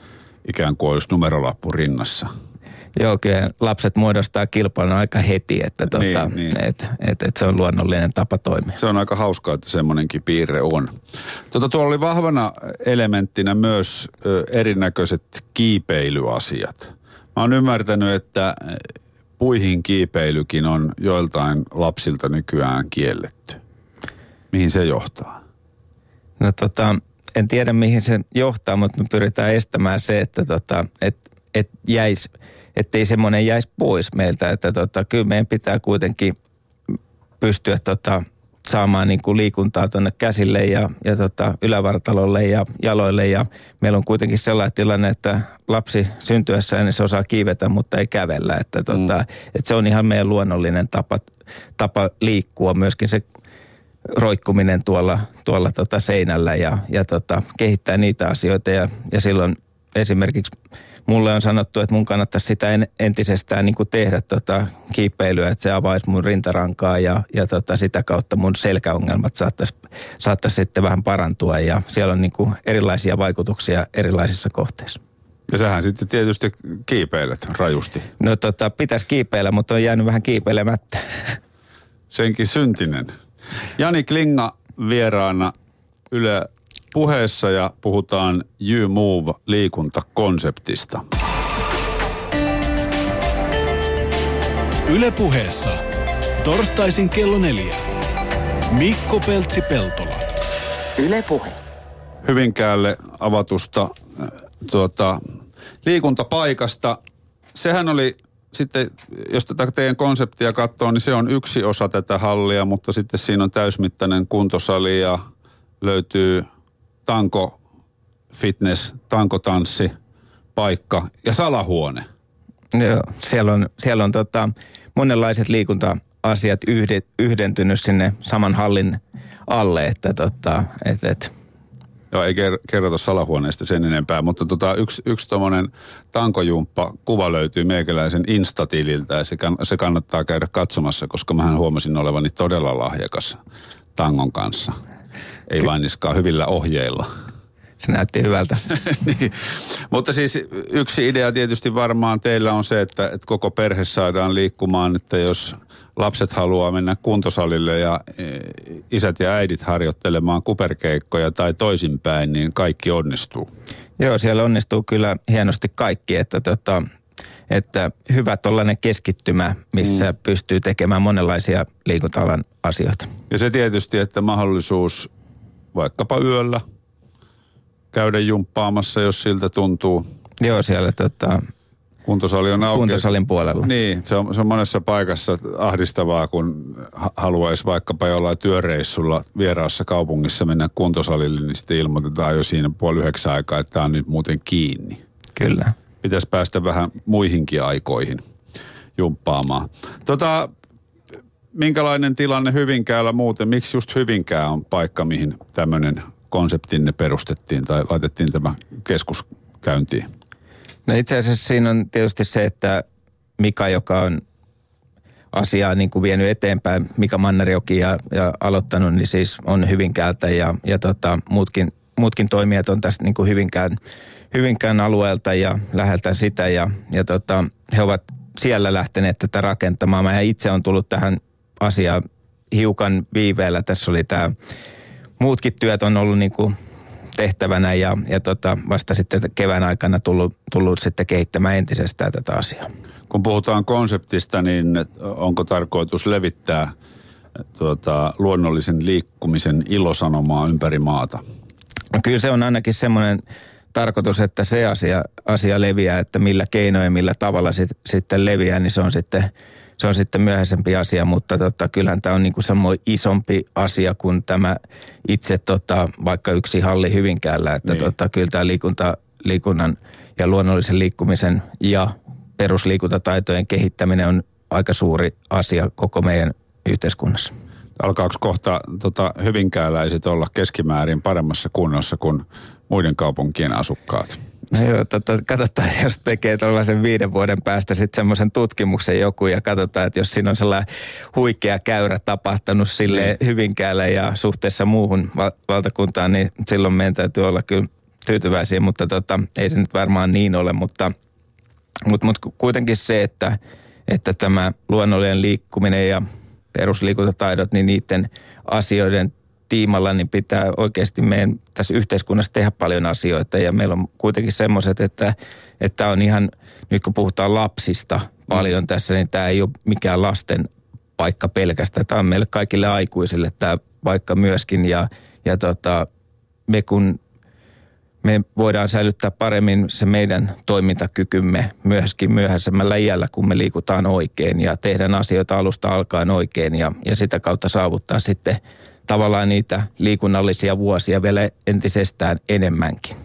ikään kuin olisi numerolappu rinnassa. Joo, kyllä lapset muodostaa kilpailun aika heti, että tota, niin, niin. Et, et, et se on luonnollinen tapa toimia. Se on aika hauskaa, että semmoinenkin piirre on. Tota, tuolla oli vahvana elementtinä myös ö, erinäköiset kiipeilyasiat. Mä oon ymmärtänyt, että puihin kiipeilykin on joiltain lapsilta nykyään kielletty. Mihin se johtaa? No tota, en tiedä mihin se johtaa, mutta me pyritään estämään se, että tota, et, et jäisi, ettei semmoinen jäisi pois meiltä. Että tota, kyllä meidän pitää kuitenkin pystyä tota, saamaan niin kuin liikuntaa tuonne käsille ja, ja tota, ylävartalolle ja jaloille. Ja meillä on kuitenkin sellainen tilanne, että lapsi syntyessä niin se osaa kiivetä, mutta ei kävellä. Että, tota, mm. että se on ihan meidän luonnollinen tapa, tapa liikkua. Myöskin se roikkuminen tuolla, tuolla tota seinällä ja, ja tota, kehittää niitä asioita. Ja, ja silloin esimerkiksi mulle on sanottu, että mun kannattaisi sitä en, entisestään niin kuin tehdä tota kiipeilyä, että se avaisi mun rintarankaa ja, ja tota sitä kautta mun selkäongelmat saattaisi, saattaisi sitten vähän parantua. Ja siellä on niin kuin erilaisia vaikutuksia erilaisissa kohteissa. Ja sähän sitten tietysti kiipeilet rajusti. No tota, pitäisi kiipeillä, mutta on jäänyt vähän kiipeilemättä. Senkin syntinen. Jani Klinga vieraana Yle puheessa ja puhutaan You Move liikuntakonseptista. Yle puheessa. Torstaisin kello neljä. Mikko Peltsi-Peltola. Yle puhe. Hyvinkäälle avatusta äh, tuota, liikuntapaikasta. Sehän oli sitten, jos tätä teidän konseptia katsoo, niin se on yksi osa tätä hallia, mutta sitten siinä on täysmittainen kuntosali ja löytyy tanko, fitness, tankotanssi, paikka ja salahuone. Joo, siellä on, siellä on tota, monenlaiset liikunta-asiat yhdentynyt sinne saman hallin alle, että tota, et, et, Joo, ei kerrota salahuoneesta sen enempää, mutta tota, yksi, yksi tuommoinen tankojumppa kuva löytyy meikäläisen Instatililtä ja se, kann, se kannattaa käydä katsomassa, koska mä huomasin olevani todella lahjakas tangon kanssa. Ei Ky- vain niskaa hyvillä ohjeilla. Se näytti hyvältä. niin. Mutta siis yksi idea tietysti varmaan teillä on se, että, että koko perhe saadaan liikkumaan, että jos lapset haluaa mennä kuntosalille ja e, isät ja äidit harjoittelemaan kuperkeikkoja tai toisinpäin, niin kaikki onnistuu. Joo, siellä onnistuu kyllä hienosti kaikki, että, tota, että hyvä tollainen keskittymä, missä mm. pystyy tekemään monenlaisia liikunta asioita. Ja se tietysti, että mahdollisuus vaikkapa yöllä käydä jumppaamassa, jos siltä tuntuu. Joo, siellä tota, Kuntosali on auki. Kuntosalin puolella. Niin, se on, se on monessa paikassa ahdistavaa, kun haluaisi vaikkapa jollain työreissulla vieraassa kaupungissa mennä kuntosalille, niin sitten ilmoitetaan jo siinä puoli yhdeksän aikaa, että tämä on nyt muuten kiinni. Kyllä. pitäisi päästä vähän muihinkin aikoihin jumppaamaan. Tota, minkälainen tilanne Hyvinkäällä muuten? Miksi just Hyvinkää on paikka, mihin tämmöinen konseptinne perustettiin tai laitettiin tämä keskus käyntiin? No itse asiassa siinä on tietysti se, että Mika, joka on asiaa niin kuin vienyt eteenpäin, Mika Mannerjoki ja, ja aloittanut, niin siis on Hyvinkäältä ja, ja tota, muutkin, muutkin toimijat on tästä niin kuin Hyvinkään, Hyvinkään alueelta ja läheltä sitä ja, ja tota, he ovat siellä lähteneet tätä rakentamaan. Mä itse on tullut tähän asiaan hiukan viiveellä. Tässä oli tämä, muutkin työt on ollut niin kuin tehtävänä ja, ja tota, vasta sitten kevään aikana tullut, tullut sitten kehittämään entisestään tätä asiaa. Kun puhutaan konseptista, niin onko tarkoitus levittää tuota, luonnollisen liikkumisen ilosanomaa ympäri maata? No kyllä se on ainakin semmoinen tarkoitus, että se asia, asia leviää, että millä keinoin ja millä tavalla sit, sitten leviää, niin se on sitten, se on sitten myöhäisempi asia, mutta tota, kyllähän tämä on niin kuin semmoinen isompi asia kuin tämä itse tota, vaikka yksi halli Hyvinkäällä, että niin. tota, kyllä tämä liikunta, liikunnan ja luonnollisen liikkumisen ja perusliikuntataitojen kehittäminen on aika suuri asia koko meidän yhteiskunnassa. Alkaako kohta tota, hyvinkääläiset olla keskimäärin paremmassa kunnossa kuin muiden kaupunkien asukkaat? No joo, tota, katsotaan, jos tekee tällaisen viiden vuoden päästä sitten semmoisen tutkimuksen joku ja katsotaan, että jos siinä on sellainen huikea käyrä tapahtunut sille mm. Hyvinkäällä ja suhteessa muuhun val- valtakuntaan, niin silloin meidän täytyy olla kyllä tyytyväisiä, mutta tota, ei se nyt varmaan niin ole, mutta, mutta, mutta kuitenkin se, että, että tämä luonnollinen liikkuminen ja perusliikuntataidot, niin niiden asioiden tiimalla, niin pitää oikeasti meidän tässä yhteiskunnassa tehdä paljon asioita. Ja meillä on kuitenkin semmoiset, että, että on ihan, nyt kun puhutaan lapsista paljon mm. tässä, niin tämä ei ole mikään lasten paikka pelkästään. Tämä on meille kaikille aikuisille tämä paikka myöskin. Ja, ja tota, me kun me voidaan säilyttää paremmin se meidän toimintakykymme myöskin myöhäisemmällä iällä, kun me liikutaan oikein ja tehdään asioita alusta alkaen oikein ja, ja sitä kautta saavuttaa sitten tavallaan niitä liikunnallisia vuosia vielä entisestään enemmänkin.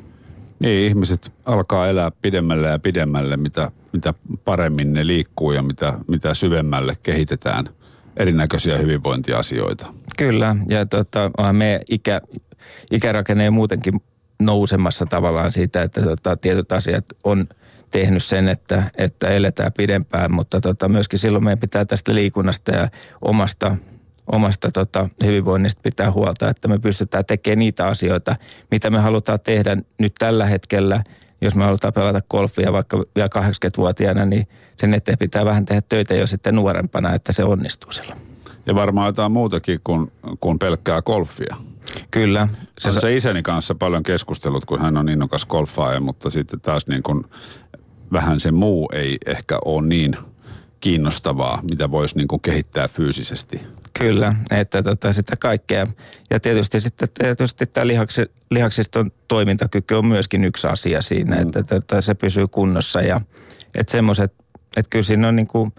Niin, ihmiset alkaa elää pidemmälle ja pidemmälle, mitä, mitä paremmin ne liikkuu ja mitä, mitä syvemmälle kehitetään erinäköisiä hyvinvointiasioita. Kyllä, ja tota, me ikä, ikärakenne muutenkin nousemassa tavallaan siitä, että tota, tietyt asiat on tehnyt sen, että, että eletään pidempään, mutta tota, myöskin silloin meidän pitää tästä liikunnasta ja omasta omasta tota, hyvinvoinnista pitää huolta, että me pystytään tekemään niitä asioita, mitä me halutaan tehdä nyt tällä hetkellä. Jos me halutaan pelata golfia vaikka vielä 80-vuotiaana, niin sen eteen pitää vähän tehdä töitä jo sitten nuorempana, että se onnistuu silloin. Ja varmaan jotain muutakin kuin, kuin pelkkää golfia. Kyllä. Se, se isäni kanssa paljon keskustellut, kun hän on innokas golfaaja, mutta sitten taas niin kuin vähän se muu ei ehkä ole niin kiinnostavaa, mitä voisi niin kuin kehittää fyysisesti. Kyllä, että tota, sitä kaikkea. Ja tietysti sitten tietysti tämä lihaksi, lihaksiston toimintakyky on myöskin yksi asia siinä, mm. että, että se pysyy kunnossa. Ja että semmoiset, että kyllä siinä on niin kuin,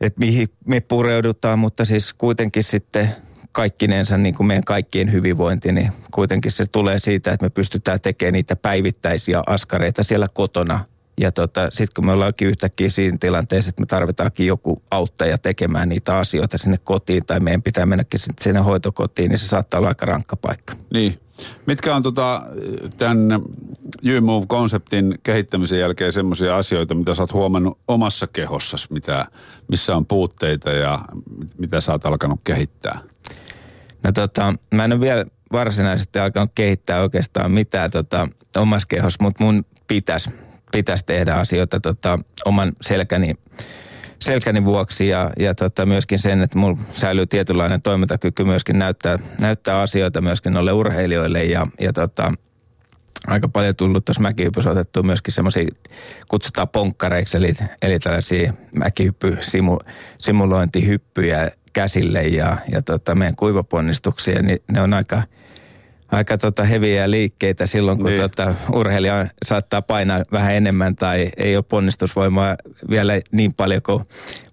että mihin me pureudutaan, mutta siis kuitenkin sitten kaikkinensa niin kuin meidän kaikkien hyvinvointi, niin kuitenkin se tulee siitä, että me pystytään tekemään niitä päivittäisiä askareita siellä kotona – ja tota, sitten kun me ollaankin yhtäkkiä siinä tilanteessa, että me tarvitaankin joku auttaja tekemään niitä asioita sinne kotiin tai meidän pitää mennäkin sinne hoitokotiin, niin se saattaa olla aika rankka paikka. Niin. Mitkä on tota, tämän YouMove-konseptin kehittämisen jälkeen semmoisia asioita, mitä sä oot huomannut omassa kehossasi, mitä, missä on puutteita ja mitä sä oot alkanut kehittää? No tota, mä en ole vielä varsinaisesti alkanut kehittää oikeastaan mitään tota, omassa kehossa, mutta mun pitäisi pitäisi tehdä asioita tota, oman selkäni, selkäni vuoksi ja, ja tota, myöskin sen, että mulla säilyy tietynlainen toimintakyky myöskin näyttää, näyttää asioita myöskin noille urheilijoille ja, ja tota, aika paljon tullut tuossa mäkihypyssä otettu myöskin semmoisia, kutsutaan ponkkareiksi, eli, eli tällaisia mäkihyppy simulointihyppyjä käsille ja, ja tota, meidän kuivaponnistuksia, niin ne on aika – aika tota heviä liikkeitä silloin, kun niin. tota, urheilija saattaa painaa vähän enemmän tai ei ole ponnistusvoimaa vielä niin paljon kuin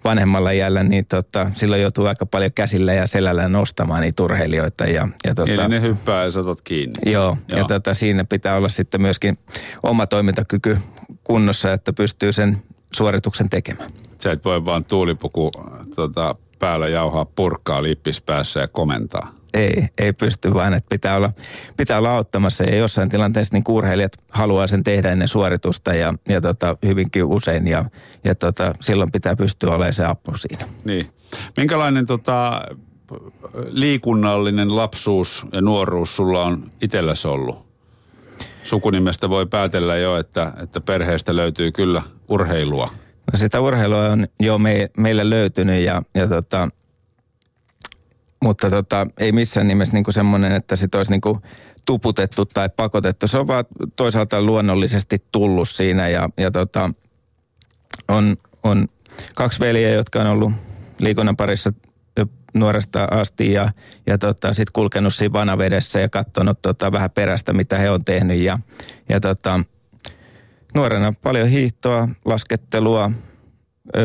vanhemmalla iällä, niin tota, silloin joutuu aika paljon käsillä ja selällä nostamaan niitä urheilijoita. Ja, ja tota, Eli ne hyppää ja satot kiinni. Joo, joo. ja tota, siinä pitää olla sitten myöskin oma toimintakyky kunnossa, että pystyy sen suorituksen tekemään. Se et voi vaan tuulipuku tota, päällä jauhaa purkkaa lippis päässä ja komentaa ei, ei pysty, vaan että pitää olla, pitää olla auttamassa. Ja jossain tilanteessa niin urheilijat haluaa sen tehdä ennen suoritusta ja, ja tota, hyvinkin usein. Ja, ja tota, silloin pitää pystyä olemaan se apu siinä. Niin. Minkälainen tota, liikunnallinen lapsuus ja nuoruus sulla on itselläsi ollut? Sukunimestä voi päätellä jo, että, että perheestä löytyy kyllä urheilua. No sitä urheilua on jo me, meille löytynyt ja, ja tota, mutta tota, ei missään nimessä niinku semmoinen, että sit olisi niinku tuputettu tai pakotettu. Se on vaan toisaalta luonnollisesti tullut siinä ja, ja tota, on, on kaksi veljeä, jotka on ollut liikunnan parissa nuoresta asti ja, ja tota, sitten kulkenut siinä vanavedessä ja katsonut tota, vähän perästä, mitä he on tehnyt. Ja, ja tota, nuorena paljon hiihtoa, laskettelua,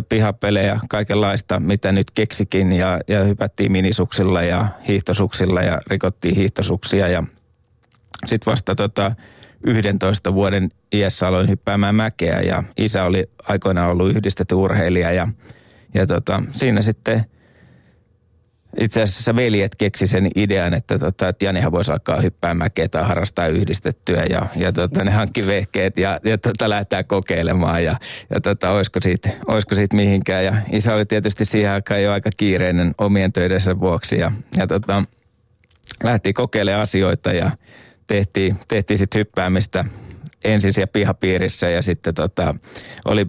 pihapelejä, kaikenlaista, mitä nyt keksikin ja, ja hypättiin minisuksilla ja hiihtosuksilla ja rikottiin hiihtosuksia ja sitten vasta tota 11 vuoden iässä aloin hyppäämään mäkeä ja isä oli aikoinaan ollut yhdistetty urheilija ja, ja tota, siinä sitten – itse asiassa veljet keksi sen idean, että, tota, että Janihan voisi alkaa hyppää mäkeä tai harrastaa yhdistettyä ja, ja tota, ne hankki vehkeet ja, ja tota, lähdetään kokeilemaan ja, ja tota, olisiko, siitä, olisiko siitä mihinkään. Ja isä oli tietysti siihen aikaan jo aika kiireinen omien töidensä vuoksi ja, ja tota, lähti kokeilemaan asioita ja tehtiin, tehtiin sitten hyppäämistä ensin siellä pihapiirissä ja sitten tota, oli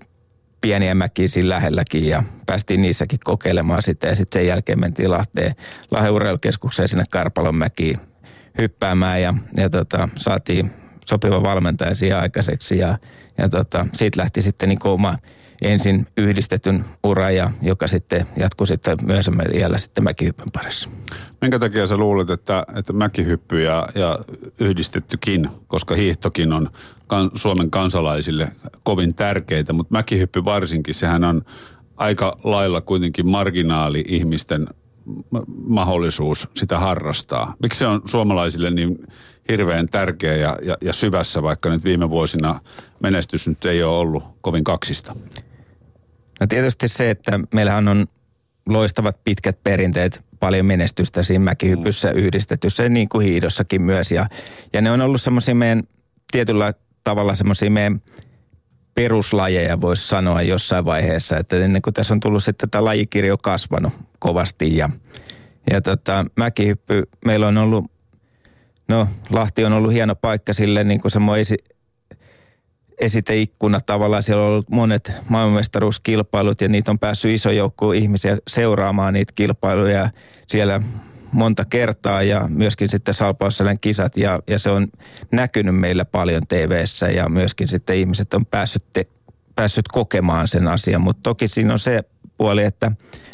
pieniä mäkiä siinä lähelläkin ja päästiin niissäkin kokeilemaan sitä ja sitten sen jälkeen mentiin Lahteen Lahden urheilukeskukseen sinne Karpalon mäkiin hyppäämään ja, ja tota, saatiin sopiva valmentaja siihen aikaiseksi ja, ja tota, siitä lähti sitten niin oma ensin yhdistetyn ura, ja, joka sitten jatkui sitten myöhemmin iällä sitten mäkihyppyn parissa. Minkä takia sä luulet, että, että mäkihyppy ja, ja yhdistettykin, koska hiihtokin on kan, Suomen kansalaisille kovin tärkeitä, mutta mäkihyppy varsinkin, sehän on aika lailla kuitenkin marginaali ihmisten mahdollisuus sitä harrastaa. Miksi se on suomalaisille niin hirveän tärkeä ja, ja, ja syvässä, vaikka nyt viime vuosina menestys nyt ei ole ollut kovin kaksista? No tietysti se, että meillähän on loistavat pitkät perinteet, paljon menestystä siinä mäkihypyssä mm. yhdistetyssä, niin kuin hiidossakin myös. Ja, ja ne on ollut semmoisia meidän tietyllä tavalla semmoisia meidän peruslajeja, voisi sanoa jossain vaiheessa. Että ennen kuin tässä on tullut sitten tämä lajikirjo kasvanut kovasti ja, ja tota, mäkihyppy, meillä on ollut, no Lahti on ollut hieno paikka sille niin kuin semmoinen esiteikkuna tavallaan. Siellä on ollut monet maailmanmestaruuskilpailut ja niitä on päässyt iso joukko ihmisiä seuraamaan niitä kilpailuja siellä monta kertaa ja myöskin sitten Salpausselän kisat ja, ja se on näkynyt meillä paljon tv ja myöskin sitten ihmiset on päässyt, te, päässyt kokemaan sen asian, mutta toki siinä on se puoli, että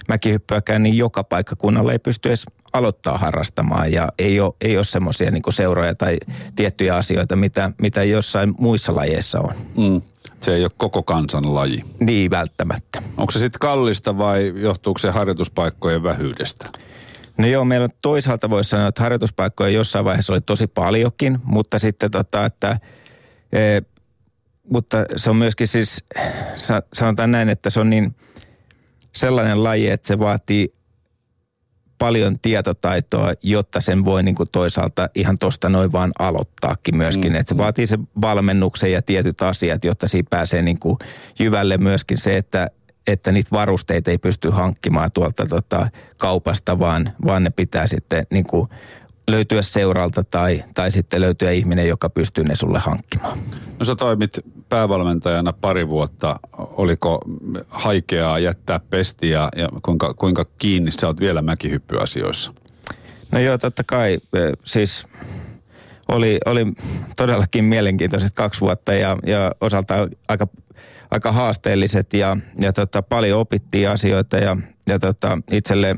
mäkihyppyäkään niin joka paikkakunnalla ei pysty edes aloittaa harrastamaan ja ei ole, ei ole semmoisia niin seuroja tai tiettyjä asioita, mitä, mitä jossain muissa lajeissa on. Mm. Se ei ole koko kansan laji. Niin, välttämättä. Onko se sitten kallista vai johtuuko se harjoituspaikkojen vähyydestä? No joo, meillä toisaalta voisi sanoa, että harjoituspaikkoja jossain vaiheessa oli tosi paljonkin, mutta sitten tota, että e, mutta se on myöskin siis, sanotaan näin, että se on niin sellainen laji, että se vaatii paljon tietotaitoa, jotta sen voi niin kuin toisaalta ihan tuosta noin vaan aloittaakin myöskin. Mm. Että se vaatii sen valmennuksen ja tietyt asiat, jotta siinä pääsee niin kuin jyvälle myöskin se, että, että niitä varusteita ei pysty hankkimaan tuolta tota kaupasta, vaan, vaan ne pitää sitten niin kuin löytyä seuralta tai, tai sitten löytyä ihminen, joka pystyy ne sulle hankkimaan. No sä toimit päävalmentajana pari vuotta. Oliko haikeaa jättää pestiä ja kuinka, kuinka kiinni sä oot vielä mäkihyppyasioissa? No joo, totta kai. Siis oli, oli todellakin mielenkiintoiset kaksi vuotta ja, ja osalta aika, aika haasteelliset ja, ja tota, paljon opittiin asioita ja, ja tota, itselle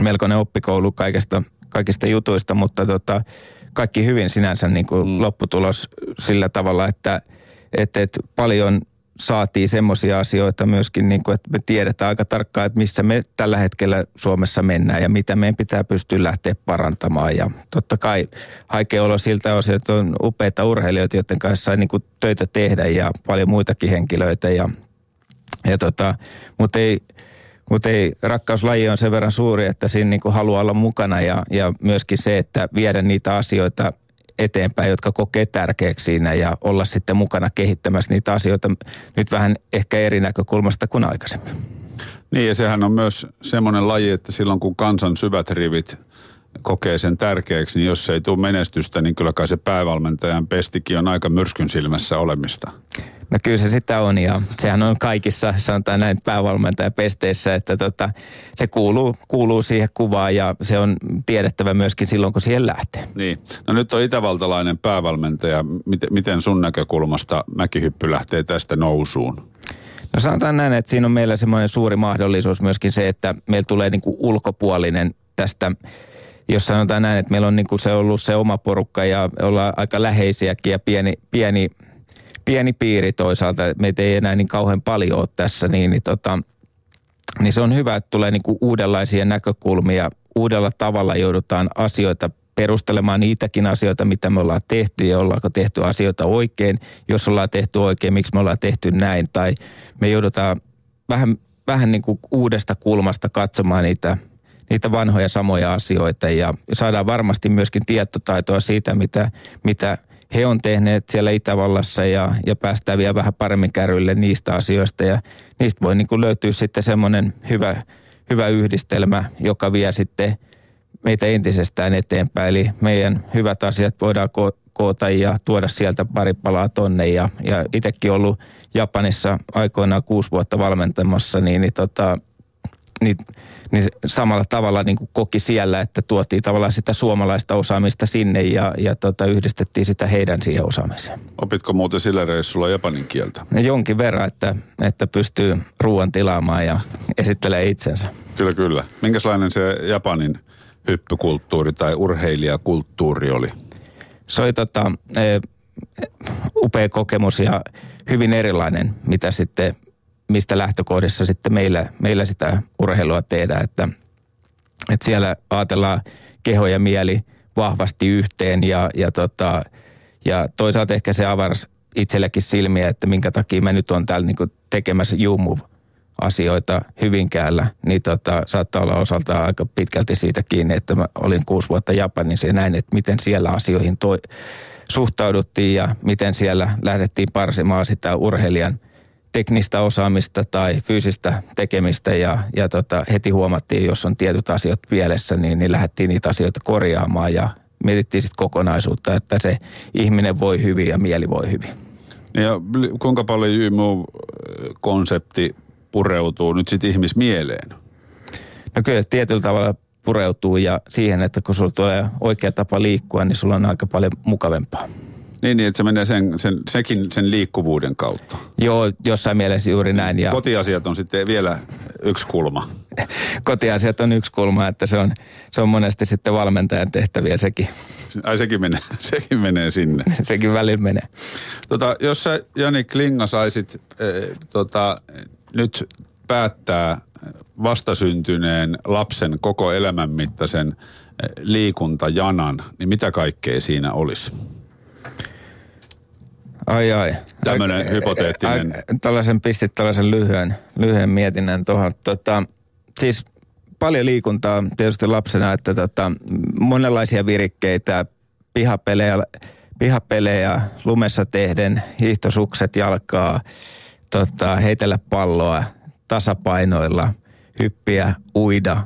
melkoinen oppikoulu kaikesta kaikista jutuista, mutta tota, kaikki hyvin sinänsä niin kuin mm. lopputulos sillä tavalla, että et, et paljon saatiin semmoisia asioita myöskin, niin kuin, että me tiedetään aika tarkkaan, että missä me tällä hetkellä Suomessa mennään ja mitä meidän pitää pystyä lähteä parantamaan. Ja totta kai haikea olo siltä osin, että on upeita urheilijoita, joiden kanssa sai niin kuin töitä tehdä ja paljon muitakin henkilöitä. Ja, ja tota, mutta ei, mutta ei, rakkauslaji on sen verran suuri, että siinä niin kuin haluaa olla mukana ja, ja myöskin se, että viedä niitä asioita eteenpäin, jotka kokee tärkeäksi siinä ja olla sitten mukana kehittämässä niitä asioita nyt vähän ehkä eri näkökulmasta kuin aikaisemmin. Niin ja sehän on myös semmoinen laji, että silloin kun kansan syvät rivit kokee sen tärkeäksi, niin jos ei tule menestystä, niin kyllä kai se päävalmentajan pestikin on aika myrskyn silmässä olemista. No kyllä se sitä on ja sehän on kaikissa, sanotaan näin päävalmentajapesteissä, että tota, se kuuluu, kuuluu siihen kuvaan ja se on tiedettävä myöskin silloin, kun siihen lähtee. Niin. No nyt on itävaltalainen päävalmentaja. Miten, miten sun näkökulmasta mäkihyppy lähtee tästä nousuun? No sanotaan näin, että siinä on meillä semmoinen suuri mahdollisuus myöskin se, että meillä tulee niin kuin ulkopuolinen tästä jos sanotaan näin, että meillä on niin kuin se ollut se oma porukka ja ollaan aika läheisiäkin ja pieni, pieni pieni piiri toisaalta, meitä ei enää niin kauhean paljon ole tässä, niin, niin, tota, niin se on hyvä, että tulee niin kuin uudenlaisia näkökulmia. Uudella tavalla joudutaan asioita perustelemaan niitäkin asioita, mitä me ollaan tehty ja ollaanko tehty asioita oikein. Jos ollaan tehty oikein, miksi me ollaan tehty näin. Tai me joudutaan vähän, vähän niin kuin uudesta kulmasta katsomaan niitä, niitä vanhoja samoja asioita ja saadaan varmasti myöskin tietotaitoa siitä, mitä, mitä – he on tehneet siellä Itävallassa ja, ja päästään vielä vähän paremmin kärryille niistä asioista ja niistä voi niin kuin löytyä sitten semmoinen hyvä, hyvä yhdistelmä, joka vie sitten meitä entisestään eteenpäin. Eli meidän hyvät asiat voidaan ko- koota ja tuoda sieltä pari palaa tonne ja, ja itsekin ollut Japanissa aikoinaan kuusi vuotta valmentamassa, niin, niin tota, niin, niin samalla tavalla niin kuin koki siellä, että tuotiin tavallaan sitä suomalaista osaamista sinne ja, ja tota, yhdistettiin sitä heidän siihen osaamiseen. Opitko muuten sillä reissulla japanin kieltä? Ja jonkin verran, että, että pystyy ruoan tilaamaan ja esittelee itsensä. Kyllä, kyllä. Minkälainen se Japanin hyppykulttuuri tai urheilijakulttuuri oli? Se oli tota, e, upea kokemus ja hyvin erilainen, mitä sitten mistä lähtökohdissa sitten meillä, meillä sitä urheilua tehdään, että, että siellä ajatellaan keho ja mieli vahvasti yhteen ja, ja, tota, ja toisaalta ehkä se avars itsellekin silmiä, että minkä takia mä nyt on täällä niin tekemässä Jumov asioita Hyvinkäällä, niin tota, saattaa olla osaltaan aika pitkälti siitä kiinni, että mä olin kuusi vuotta Japanissa ja näin, että miten siellä asioihin toi, suhtauduttiin ja miten siellä lähdettiin parsimaan sitä urheilijan – teknistä osaamista tai fyysistä tekemistä ja, ja tota, heti huomattiin, jos on tietyt asiat pielessä, niin, niin lähdettiin niitä asioita korjaamaan ja mietittiin sitten kokonaisuutta, että se ihminen voi hyvin ja mieli voi hyvin. Ja kuinka paljon YMO-konsepti pureutuu nyt sitten ihmismieleen? No kyllä tietyllä tavalla pureutuu ja siihen, että kun sulla tulee oikea tapa liikkua, niin sulla on aika paljon mukavempaa. Niin, niin että se menee sen, sen, sekin sen liikkuvuuden kautta. Joo, jossain mielessä juuri näin. Ja... Kotiasiat on sitten vielä yksi kulma. Kotiasiat on yksi kulma, että se on, se on monesti sitten valmentajan tehtäviä sekin. Ai sekin menee, sekin menee sinne. sekin välillä menee. Tota, jos sä Jani Klinga saisit äh, tota, nyt päättää vastasyntyneen lapsen koko elämän mittaisen liikuntajanan, niin mitä kaikkea siinä olisi? Ai ai. Tämmöinen hypoteettinen. tällaisen pistit tällaisen lyhyen, lyhyen mietinnän tuohon. Tota, siis paljon liikuntaa tietysti lapsena, että tota, monenlaisia virikkeitä, pihapelejä, pihapelejä lumessa tehden, hiihtosukset jalkaa, tota, heitellä palloa tasapainoilla, hyppiä, uida.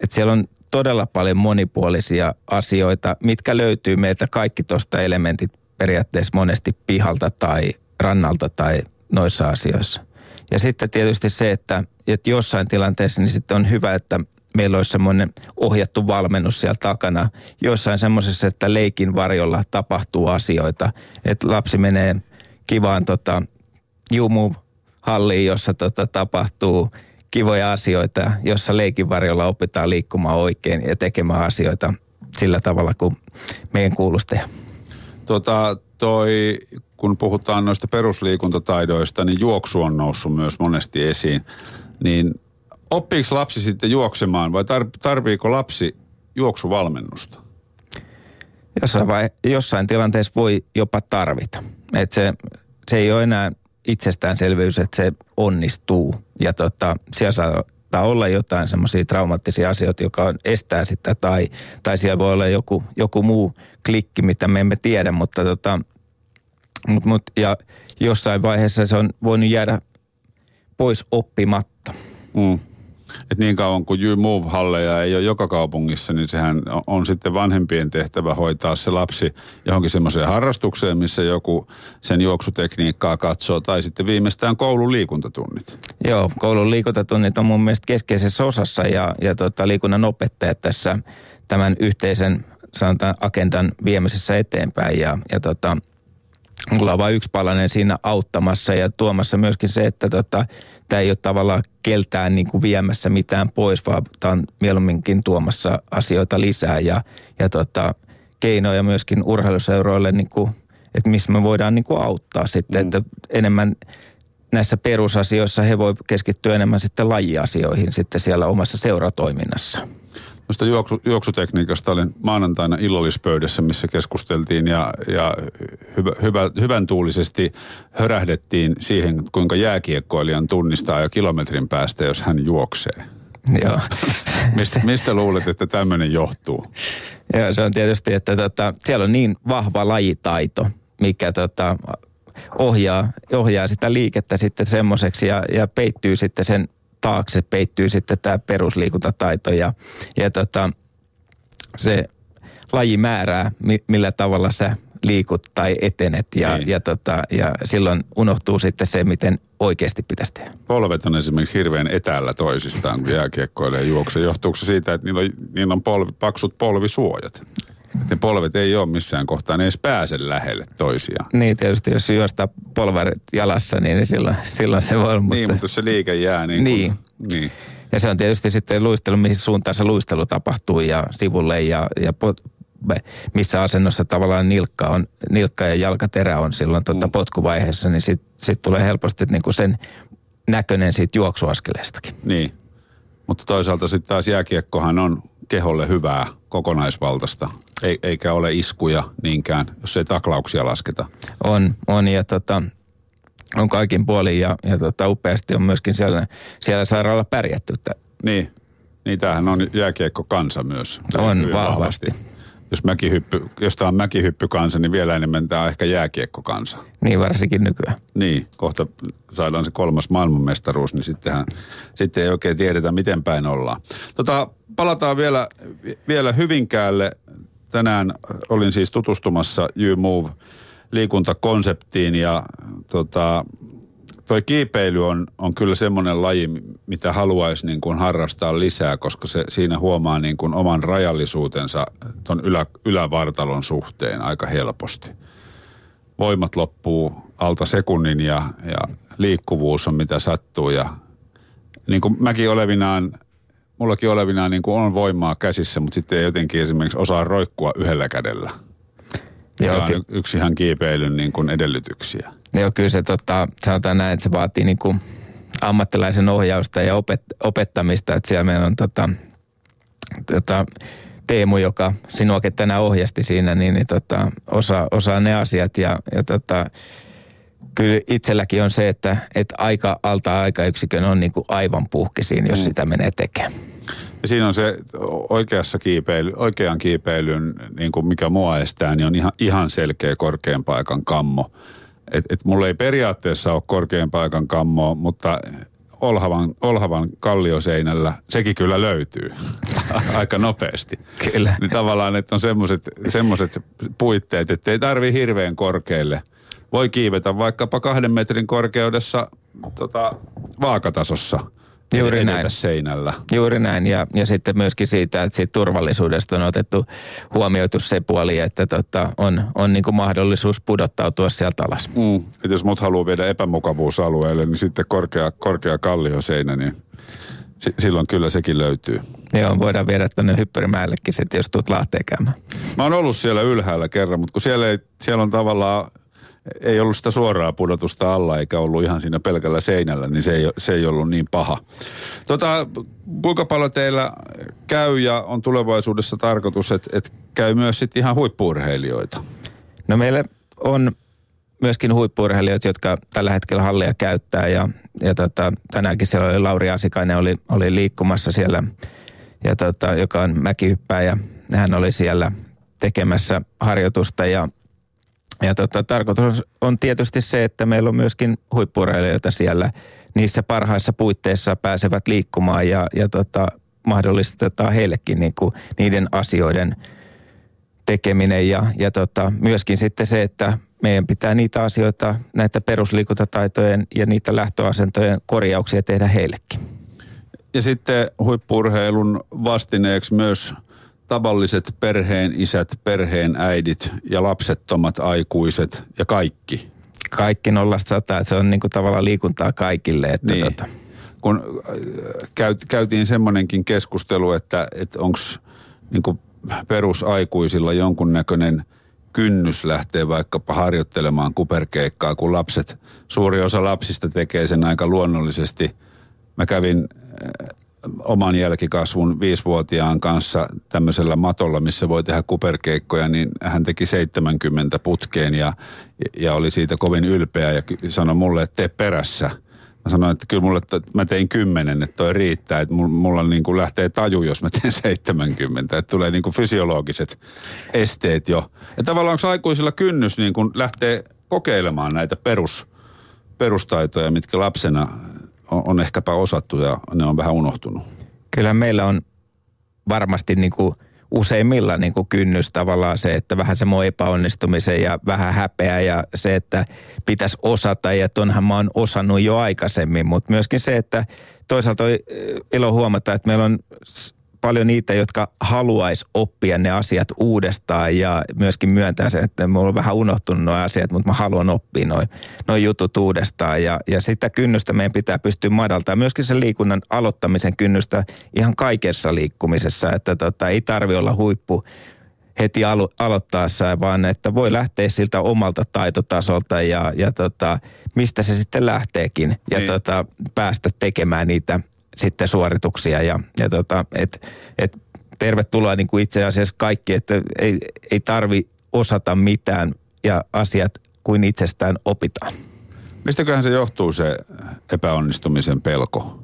Et siellä on todella paljon monipuolisia asioita, mitkä löytyy meiltä kaikki tuosta elementit periaatteessa monesti pihalta tai rannalta tai noissa asioissa. Ja sitten tietysti se, että, että jossain tilanteessa niin sitten on hyvä, että meillä olisi semmoinen ohjattu valmennus siellä takana. Jossain semmoisessa, että leikin varjolla tapahtuu asioita. Että lapsi menee kivaan tota, Jumu-halliin, jossa tota, tapahtuu kivoja asioita, jossa leikin varjolla opitaan liikkumaan oikein ja tekemään asioita sillä tavalla, kuin meidän kuuluisi tehdä. Tota, toi kun puhutaan noista perusliikuntataidoista, niin juoksu on noussut myös monesti esiin. Niin oppiiko lapsi sitten juoksemaan vai tar- tarviiko lapsi juoksuvalmennusta? Jossain, vai, jossain tilanteessa voi jopa tarvita. Et se, se ei ole enää itsestäänselvyys, että se onnistuu. Ja tota, siellä saattaa olla jotain semmoisia traumaattisia asioita, joka estää sitä, tai, tai siellä voi olla joku, joku muu klikki, mitä me emme tiedä, mutta tota, mut, mut, ja jossain vaiheessa se on voinut jäädä pois oppimatta. Mm. Et niin kauan kuin You Move-halleja ei ole joka kaupungissa, niin sehän on sitten vanhempien tehtävä hoitaa se lapsi johonkin semmoiseen harrastukseen, missä joku sen juoksutekniikkaa katsoo, tai sitten viimeistään koulun liikuntatunnit. Joo, koulun liikuntatunnit on mun mielestä keskeisessä osassa, ja, ja tota, liikunnan opettajat tässä tämän yhteisen sanotaan agendan viemisessä eteenpäin, ja, ja tota, mulla on vain yksi palanen siinä auttamassa ja tuomassa myöskin se, että tota, tämä ei ole tavallaan keltään niin kuin viemässä mitään pois, vaan tämä on mieluumminkin tuomassa asioita lisää ja, ja tota, keinoja myöskin urheiluseuroille, niin kuin, että missä me voidaan niin kuin auttaa sitten, mm. että enemmän näissä perusasioissa he voi keskittyä enemmän sitten lajiasioihin sitten siellä omassa seuratoiminnassa. Tuosta juoksu, juoksutekniikasta olin maanantaina illallispöydässä, missä keskusteltiin ja, ja hyvä, hyvä, hyvän tuulisesti hörähdettiin siihen, kuinka jääkiekkoilijan tunnistaa jo kilometrin päästä, jos hän juoksee. Joo. mistä, mistä luulet, että tämmöinen johtuu? Joo, se on tietysti, että tota, siellä on niin vahva lajitaito, mikä tota, ohjaa, ohjaa sitä liikettä sitten semmoiseksi ja, ja peittyy sitten sen taakse peittyy sitten tämä perusliikuntataito ja, ja tota, se laji määrää, millä tavalla sä liikut tai etenet ja, niin. ja, tota, ja silloin unohtuu sitten se, miten oikeasti pitäisi tehdä. Polvet on esimerkiksi hirveän etäällä toisistaan, kun jääkiekkoilee juokse. Johtuuko se siitä, että niillä on, niillä on polvi, paksut polvisuojat? Ne polvet ei ole missään kohtaa, ne edes pääse lähelle toisiaan. Niin, tietysti jos juostaa polvarit jalassa, niin silloin, silloin se voi. Mutta... Niin, mutta se liike jää niin, niin. Kuin, niin. Ja se on tietysti sitten luistelu, mihin suuntaan se luistelu tapahtuu ja sivulle ja, ja pot, missä asennossa tavallaan nilkka, on, nilkka ja jalkaterä on silloin tuota mm. potkuvaiheessa, niin sitten sit tulee helposti niin kuin sen näköinen siitä juoksuaskeleestakin. Niin, mutta toisaalta sitten taas jääkiekkohan on keholle hyvää kokonaisvaltaista, eikä ole iskuja niinkään, jos ei taklauksia lasketa. On, on ja tota, on kaikin puolin ja, ja tota, upeasti on myöskin siellä, siellä sairaala pärjätty. Niin, niin tämähän on jääkiekko kansa myös. On vahvasti. vahvasti. Jos, mäkihyppy, jos tämä on mäkihyppykansa, niin vielä enemmän tämä on ehkä jääkiekkokansa. Niin varsinkin nykyään. Niin, kohta saadaan se kolmas maailmanmestaruus, niin sittenhän, sitten ei oikein tiedetä, miten päin ollaan. Tota, palataan vielä, vielä Hyvinkäälle. Tänään olin siis tutustumassa You Move liikuntakonseptiin ja tota, toi kiipeily on, on kyllä semmoinen laji, mitä haluaisi niin kuin harrastaa lisää, koska se siinä huomaa niin kuin oman rajallisuutensa ton ylä, ylävartalon suhteen aika helposti. Voimat loppuu alta sekunnin ja, ja liikkuvuus on mitä sattuu ja niin kuin mäkin olevinaan mullakin olevinaan niin kuin on voimaa käsissä, mutta sitten ei jotenkin esimerkiksi osaa roikkua yhdellä kädellä. Joo, on yksi ihan kiipeilyn niin kuin edellytyksiä. Joo, kyllä se tota, sanotaan näin, että se vaatii niin kuin ammattilaisen ohjausta ja opet, opettamista. Että siellä meillä on tota, tota, Teemu, joka sinuakin tänään ohjasti siinä, niin, niin tota, osaa, osaa ne asiat ja, ja tota, kyllä itselläkin on se, että, että aika alta aikayksikön on niin kuin aivan puhkisiin, jos mm. sitä menee tekemään. Ja siinä on se oikeassa kiipeily, oikean kiipeilyn, niin kuin mikä mua estää, niin on ihan, ihan selkeä korkean paikan kammo. Et, et mulla ei periaatteessa ole korkean paikan kammo, mutta Olhavan, Olhavan kallioseinällä, sekin kyllä löytyy aika nopeasti. Kyllä. Niin tavallaan, että on semmoiset puitteet, että ei tarvi hirveän korkealle – voi kiivetä vaikkapa kahden metrin korkeudessa tota, vaakatasossa. Juuri näin. seinällä. Juuri näin. Ja, ja sitten myöskin siitä, että siitä turvallisuudesta on otettu huomioitu se puoli, että tota, on, on niin mahdollisuus pudottautua sieltä alas. Mm. Et jos mut haluaa viedä epämukavuusalueelle, niin sitten korkea, korkea kallioseinä, niin s- silloin kyllä sekin löytyy. Joo, voidaan viedä tuonne Hyppyrimäellekin sitten, jos tuut Lahteen käymään. Mä oon ollut siellä ylhäällä kerran, mutta kun siellä, ei, siellä on tavallaan ei ollut sitä suoraa pudotusta alla eikä ollut ihan siinä pelkällä seinällä, niin se ei, se ei ollut niin paha. Tota, kuinka paljon teillä käy ja on tulevaisuudessa tarkoitus, että, että käy myös sitten ihan huippuurheilijoita? No meillä on myöskin huippuurheilijoita, jotka tällä hetkellä hallia käyttää ja, ja tota, tänäänkin siellä oli Lauri Asikainen oli, oli liikkumassa siellä, ja tota, joka on mäkihyppäjä. Hän oli siellä tekemässä harjoitusta ja, ja tota, tarkoitus on tietysti se, että meillä on myöskin huippuurheilijoita siellä niissä parhaissa puitteissa pääsevät liikkumaan ja, ja tota, mahdollistetaan heillekin niin kuin niiden asioiden tekeminen ja, ja tota, myöskin sitten se, että meidän pitää niitä asioita, näitä perusliikuntataitojen ja niitä lähtöasentojen korjauksia tehdä heillekin. Ja sitten huippurheilun vastineeksi myös tavalliset perheen isät, perheen äidit ja lapsettomat aikuiset ja kaikki. Kaikki nollasta sata, se on niin kuin tavallaan liikuntaa kaikille. Että niin. tota. Kun äh, käytiin semmoinenkin keskustelu, että, että onko niin perusaikuisilla jonkunnäköinen – kynnys lähteä vaikkapa harjoittelemaan kuperkeikkaa, kun lapset, suuri osa lapsista tekee sen aika luonnollisesti. Mä kävin äh, oman jälkikasvun viisivuotiaan kanssa tämmöisellä matolla, missä voi tehdä kuperkeikkoja, niin hän teki 70 putkeen ja, ja oli siitä kovin ylpeä ja sanoi mulle, että tee perässä – Mä sanoin, että kyllä mulle, että mä tein kymmenen, että toi riittää, että mulla niin kuin lähtee taju, jos mä teen 70, että tulee niin kuin fysiologiset esteet jo. Ja tavallaan onko aikuisilla kynnys niin kuin lähtee kokeilemaan näitä perus, perustaitoja, mitkä lapsena on, on ehkäpä osattu ja ne on vähän unohtunut? Kyllä meillä on varmasti niin kuin – useimmilla niin kuin kynnys tavallaan se, että vähän semmoinen epäonnistumisen ja vähän häpeä ja se, että pitäisi osata ja tonhan mä oon osannut jo aikaisemmin, mutta myöskin se, että toisaalta on ilo huomata, että meillä on paljon niitä, jotka haluaisi oppia ne asiat uudestaan ja myöskin myöntää sen, että mulla on vähän unohtunut nuo asiat, mutta mä haluan oppia noin noi jutut uudestaan. Ja, ja sitä kynnystä meidän pitää pystyä madaltamaan. Myöskin sen liikunnan aloittamisen kynnystä ihan kaikessa liikkumisessa, että tota, ei tarvi olla huippu heti alo- aloittaessa, vaan että voi lähteä siltä omalta taitotasolta ja, ja tota, mistä se sitten lähteekin ja niin. tota, päästä tekemään niitä sitten suorituksia ja, ja tota, et, et tervetuloa niin kuin itse asiassa kaikki, että ei, ei tarvi osata mitään ja asiat kuin itsestään opitaan. Mistäköhän se johtuu se epäonnistumisen pelko?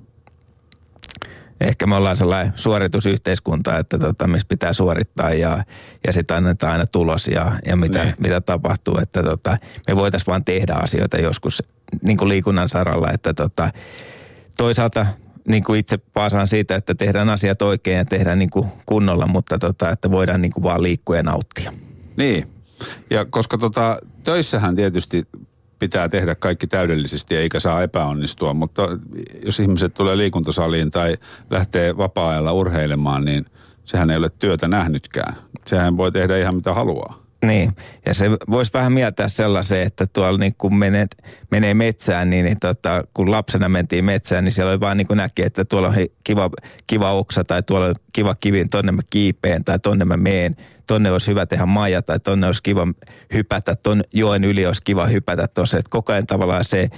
Ehkä me ollaan sellainen suoritusyhteiskunta, että tota, missä pitää suorittaa ja, ja sitten annetaan aina tulos ja, ja mitä, niin. mitä tapahtuu. Että tota, me voitaisiin vaan tehdä asioita joskus niin kuin liikunnan saralla, että tota, toisaalta niin kuin itse paasaan siitä, että tehdään asiat oikein ja tehdään niin kuin kunnolla, mutta tota, että voidaan niin kuin vaan liikkua ja nauttia. Niin, ja koska tota, töissähän tietysti pitää tehdä kaikki täydellisesti eikä saa epäonnistua, mutta jos ihmiset tulee liikuntasaliin tai lähtee vapaa-ajalla urheilemaan, niin sehän ei ole työtä nähnytkään. Sehän voi tehdä ihan mitä haluaa. Niin, ja se voisi vähän mieltää sellaisen, että tuolla niin kun menet, menee metsään, niin, niin tota, kun lapsena mentiin metsään, niin siellä oli vaan niin kuin näki, että tuolla on kiva, kiva oksa tai tuolla on kiva kivi, tonne mä kiipeen tai tonne mä meen. Tonne olisi hyvä tehdä maja tai tonne olisi kiva hypätä, ton joen yli olisi kiva hypätä tuossa. Että koko ajan tavallaan se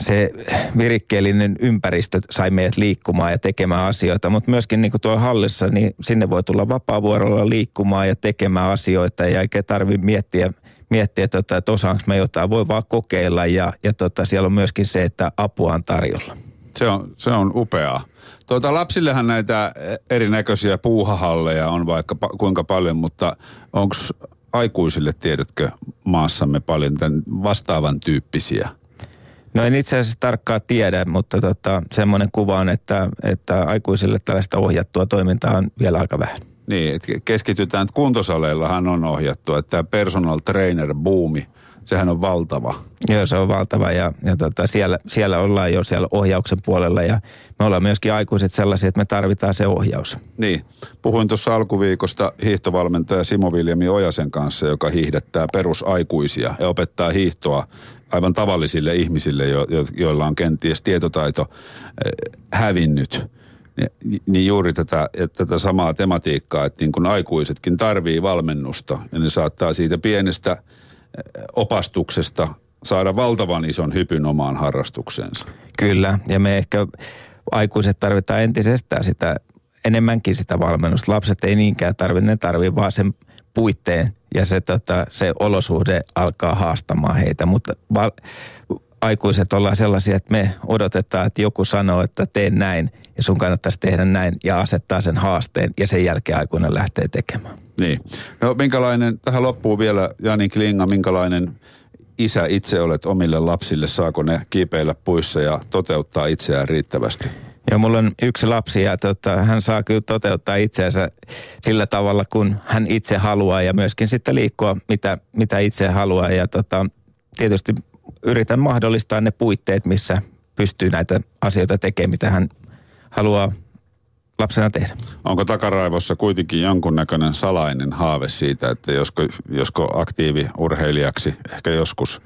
se virikkeellinen ympäristö sai meidät liikkumaan ja tekemään asioita, mutta myöskin niin kuin tuolla hallissa, niin sinne voi tulla vapaa-vuorolla liikkumaan ja tekemään asioita ja eikä tarvitse miettiä, miettiä tota, että osaanko me jotain, voi vaan kokeilla ja, ja tota, siellä on myöskin se, että apua on tarjolla. Se on, se on upeaa. Tuota, lapsillehan näitä erinäköisiä puuhahalleja on vaikka kuinka paljon, mutta onko aikuisille, tiedätkö, maassamme paljon tämän vastaavan tyyppisiä? No en itse asiassa tarkkaan tiedä, mutta tota, semmoinen kuva on, että, että aikuisille tällaista ohjattua toimintaa on vielä aika vähän. Niin, että keskitytään, että kuntosaleillahan on ohjattu, että tämä personal trainer boomi, sehän on valtava. Joo, se on valtava ja, ja tota, siellä, siellä ollaan jo siellä ohjauksen puolella ja me ollaan myöskin aikuiset sellaisia, että me tarvitaan se ohjaus. Niin, puhuin tuossa alkuviikosta hiihtovalmentaja Simo Viljami Ojasen kanssa, joka hiihdättää perusaikuisia ja opettaa hiihtoa aivan tavallisille ihmisille, jo, jo, joilla on kenties tietotaito äh, hävinnyt. Niin, niin juuri tätä, tätä samaa tematiikkaa, että niin kuin aikuisetkin tarvii valmennusta ja ne saattaa siitä pienestä opastuksesta saada valtavan ison hypyn omaan harrastukseensa. Kyllä, ja me ehkä aikuiset tarvitaan entisestään sitä, enemmänkin sitä valmennusta. Lapset ei niinkään tarvitse, ne tarvitse vaan sen puitteen ja se, tota, se olosuhde alkaa haastamaan heitä, mutta val, aikuiset ollaan sellaisia, että me odotetaan, että joku sanoo, että teen näin ja sun kannattaisi tehdä näin ja asettaa sen haasteen ja sen jälkeen aikuinen lähtee tekemään. Niin. No minkälainen, tähän loppuu vielä Jani Klinga, minkälainen isä itse olet omille lapsille? Saako ne kiipeillä puissa ja toteuttaa itseään riittävästi? Ja mulla on yksi lapsi ja tota, hän saa kyllä toteuttaa itseänsä sillä tavalla, kun hän itse haluaa ja myöskin sitten liikkua, mitä, mitä itse haluaa. Ja tota, tietysti yritän mahdollistaa ne puitteet, missä pystyy näitä asioita tekemään, mitä hän haluaa lapsena tehdä. Onko takaraivossa kuitenkin jonkunnäköinen salainen haave siitä, että josko, josko aktiiviurheilijaksi ehkä joskus –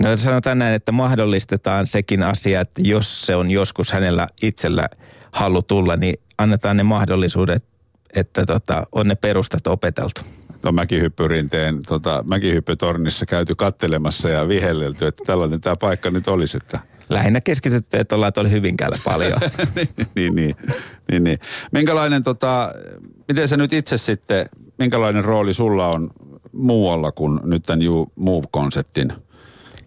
No sanotaan näin, että mahdollistetaan sekin asia, että jos se on joskus hänellä itsellä halu tulla, niin annetaan ne mahdollisuudet, että tota, on ne perustat opeteltu. No mäkihyppyrinteen, tota, mäkihyppytornissa käyty kattelemassa ja vihellelty, että tällainen tämä paikka nyt olisi, että lähinnä keskitytty, että ollaan tuolla Hyvinkäällä paljon. niin, niin, niin, niin. Minkälainen, tota, miten sä nyt itse sitten, minkälainen rooli sulla on muualla kuin nyt tämän You Move-konseptin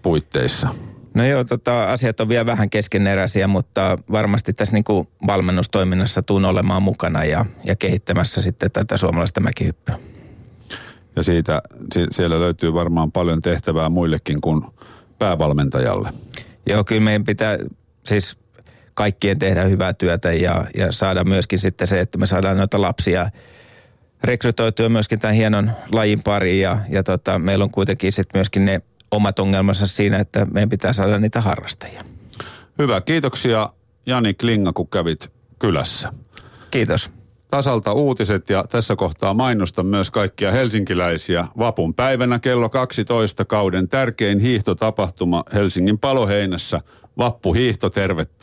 puitteissa? No joo, tota, asiat on vielä vähän keskeneräisiä, mutta varmasti tässä niin kuin valmennustoiminnassa tuun olemaan mukana ja, ja kehittämässä sitten tätä suomalaista mäkihyppyä. Ja siitä, siellä löytyy varmaan paljon tehtävää muillekin kuin päävalmentajalle. Joo, kyllä meidän pitää siis kaikkien tehdä hyvää työtä ja, ja saada myöskin sitten se, että me saadaan noita lapsia rekrytoitua myöskin tämän hienon lajin pariin ja, ja tota, meillä on kuitenkin sitten myöskin ne omat ongelmansa siinä, että meidän pitää saada niitä harrastajia. Hyvä, kiitoksia Jani Klinga, kun kävit kylässä. Kiitos. Tasalta uutiset ja tässä kohtaa mainostan myös kaikkia helsinkiläisiä. Vapun päivänä kello 12 kauden tärkein hiihtotapahtuma Helsingin paloheinässä. Vappuhiihto, tervetuloa.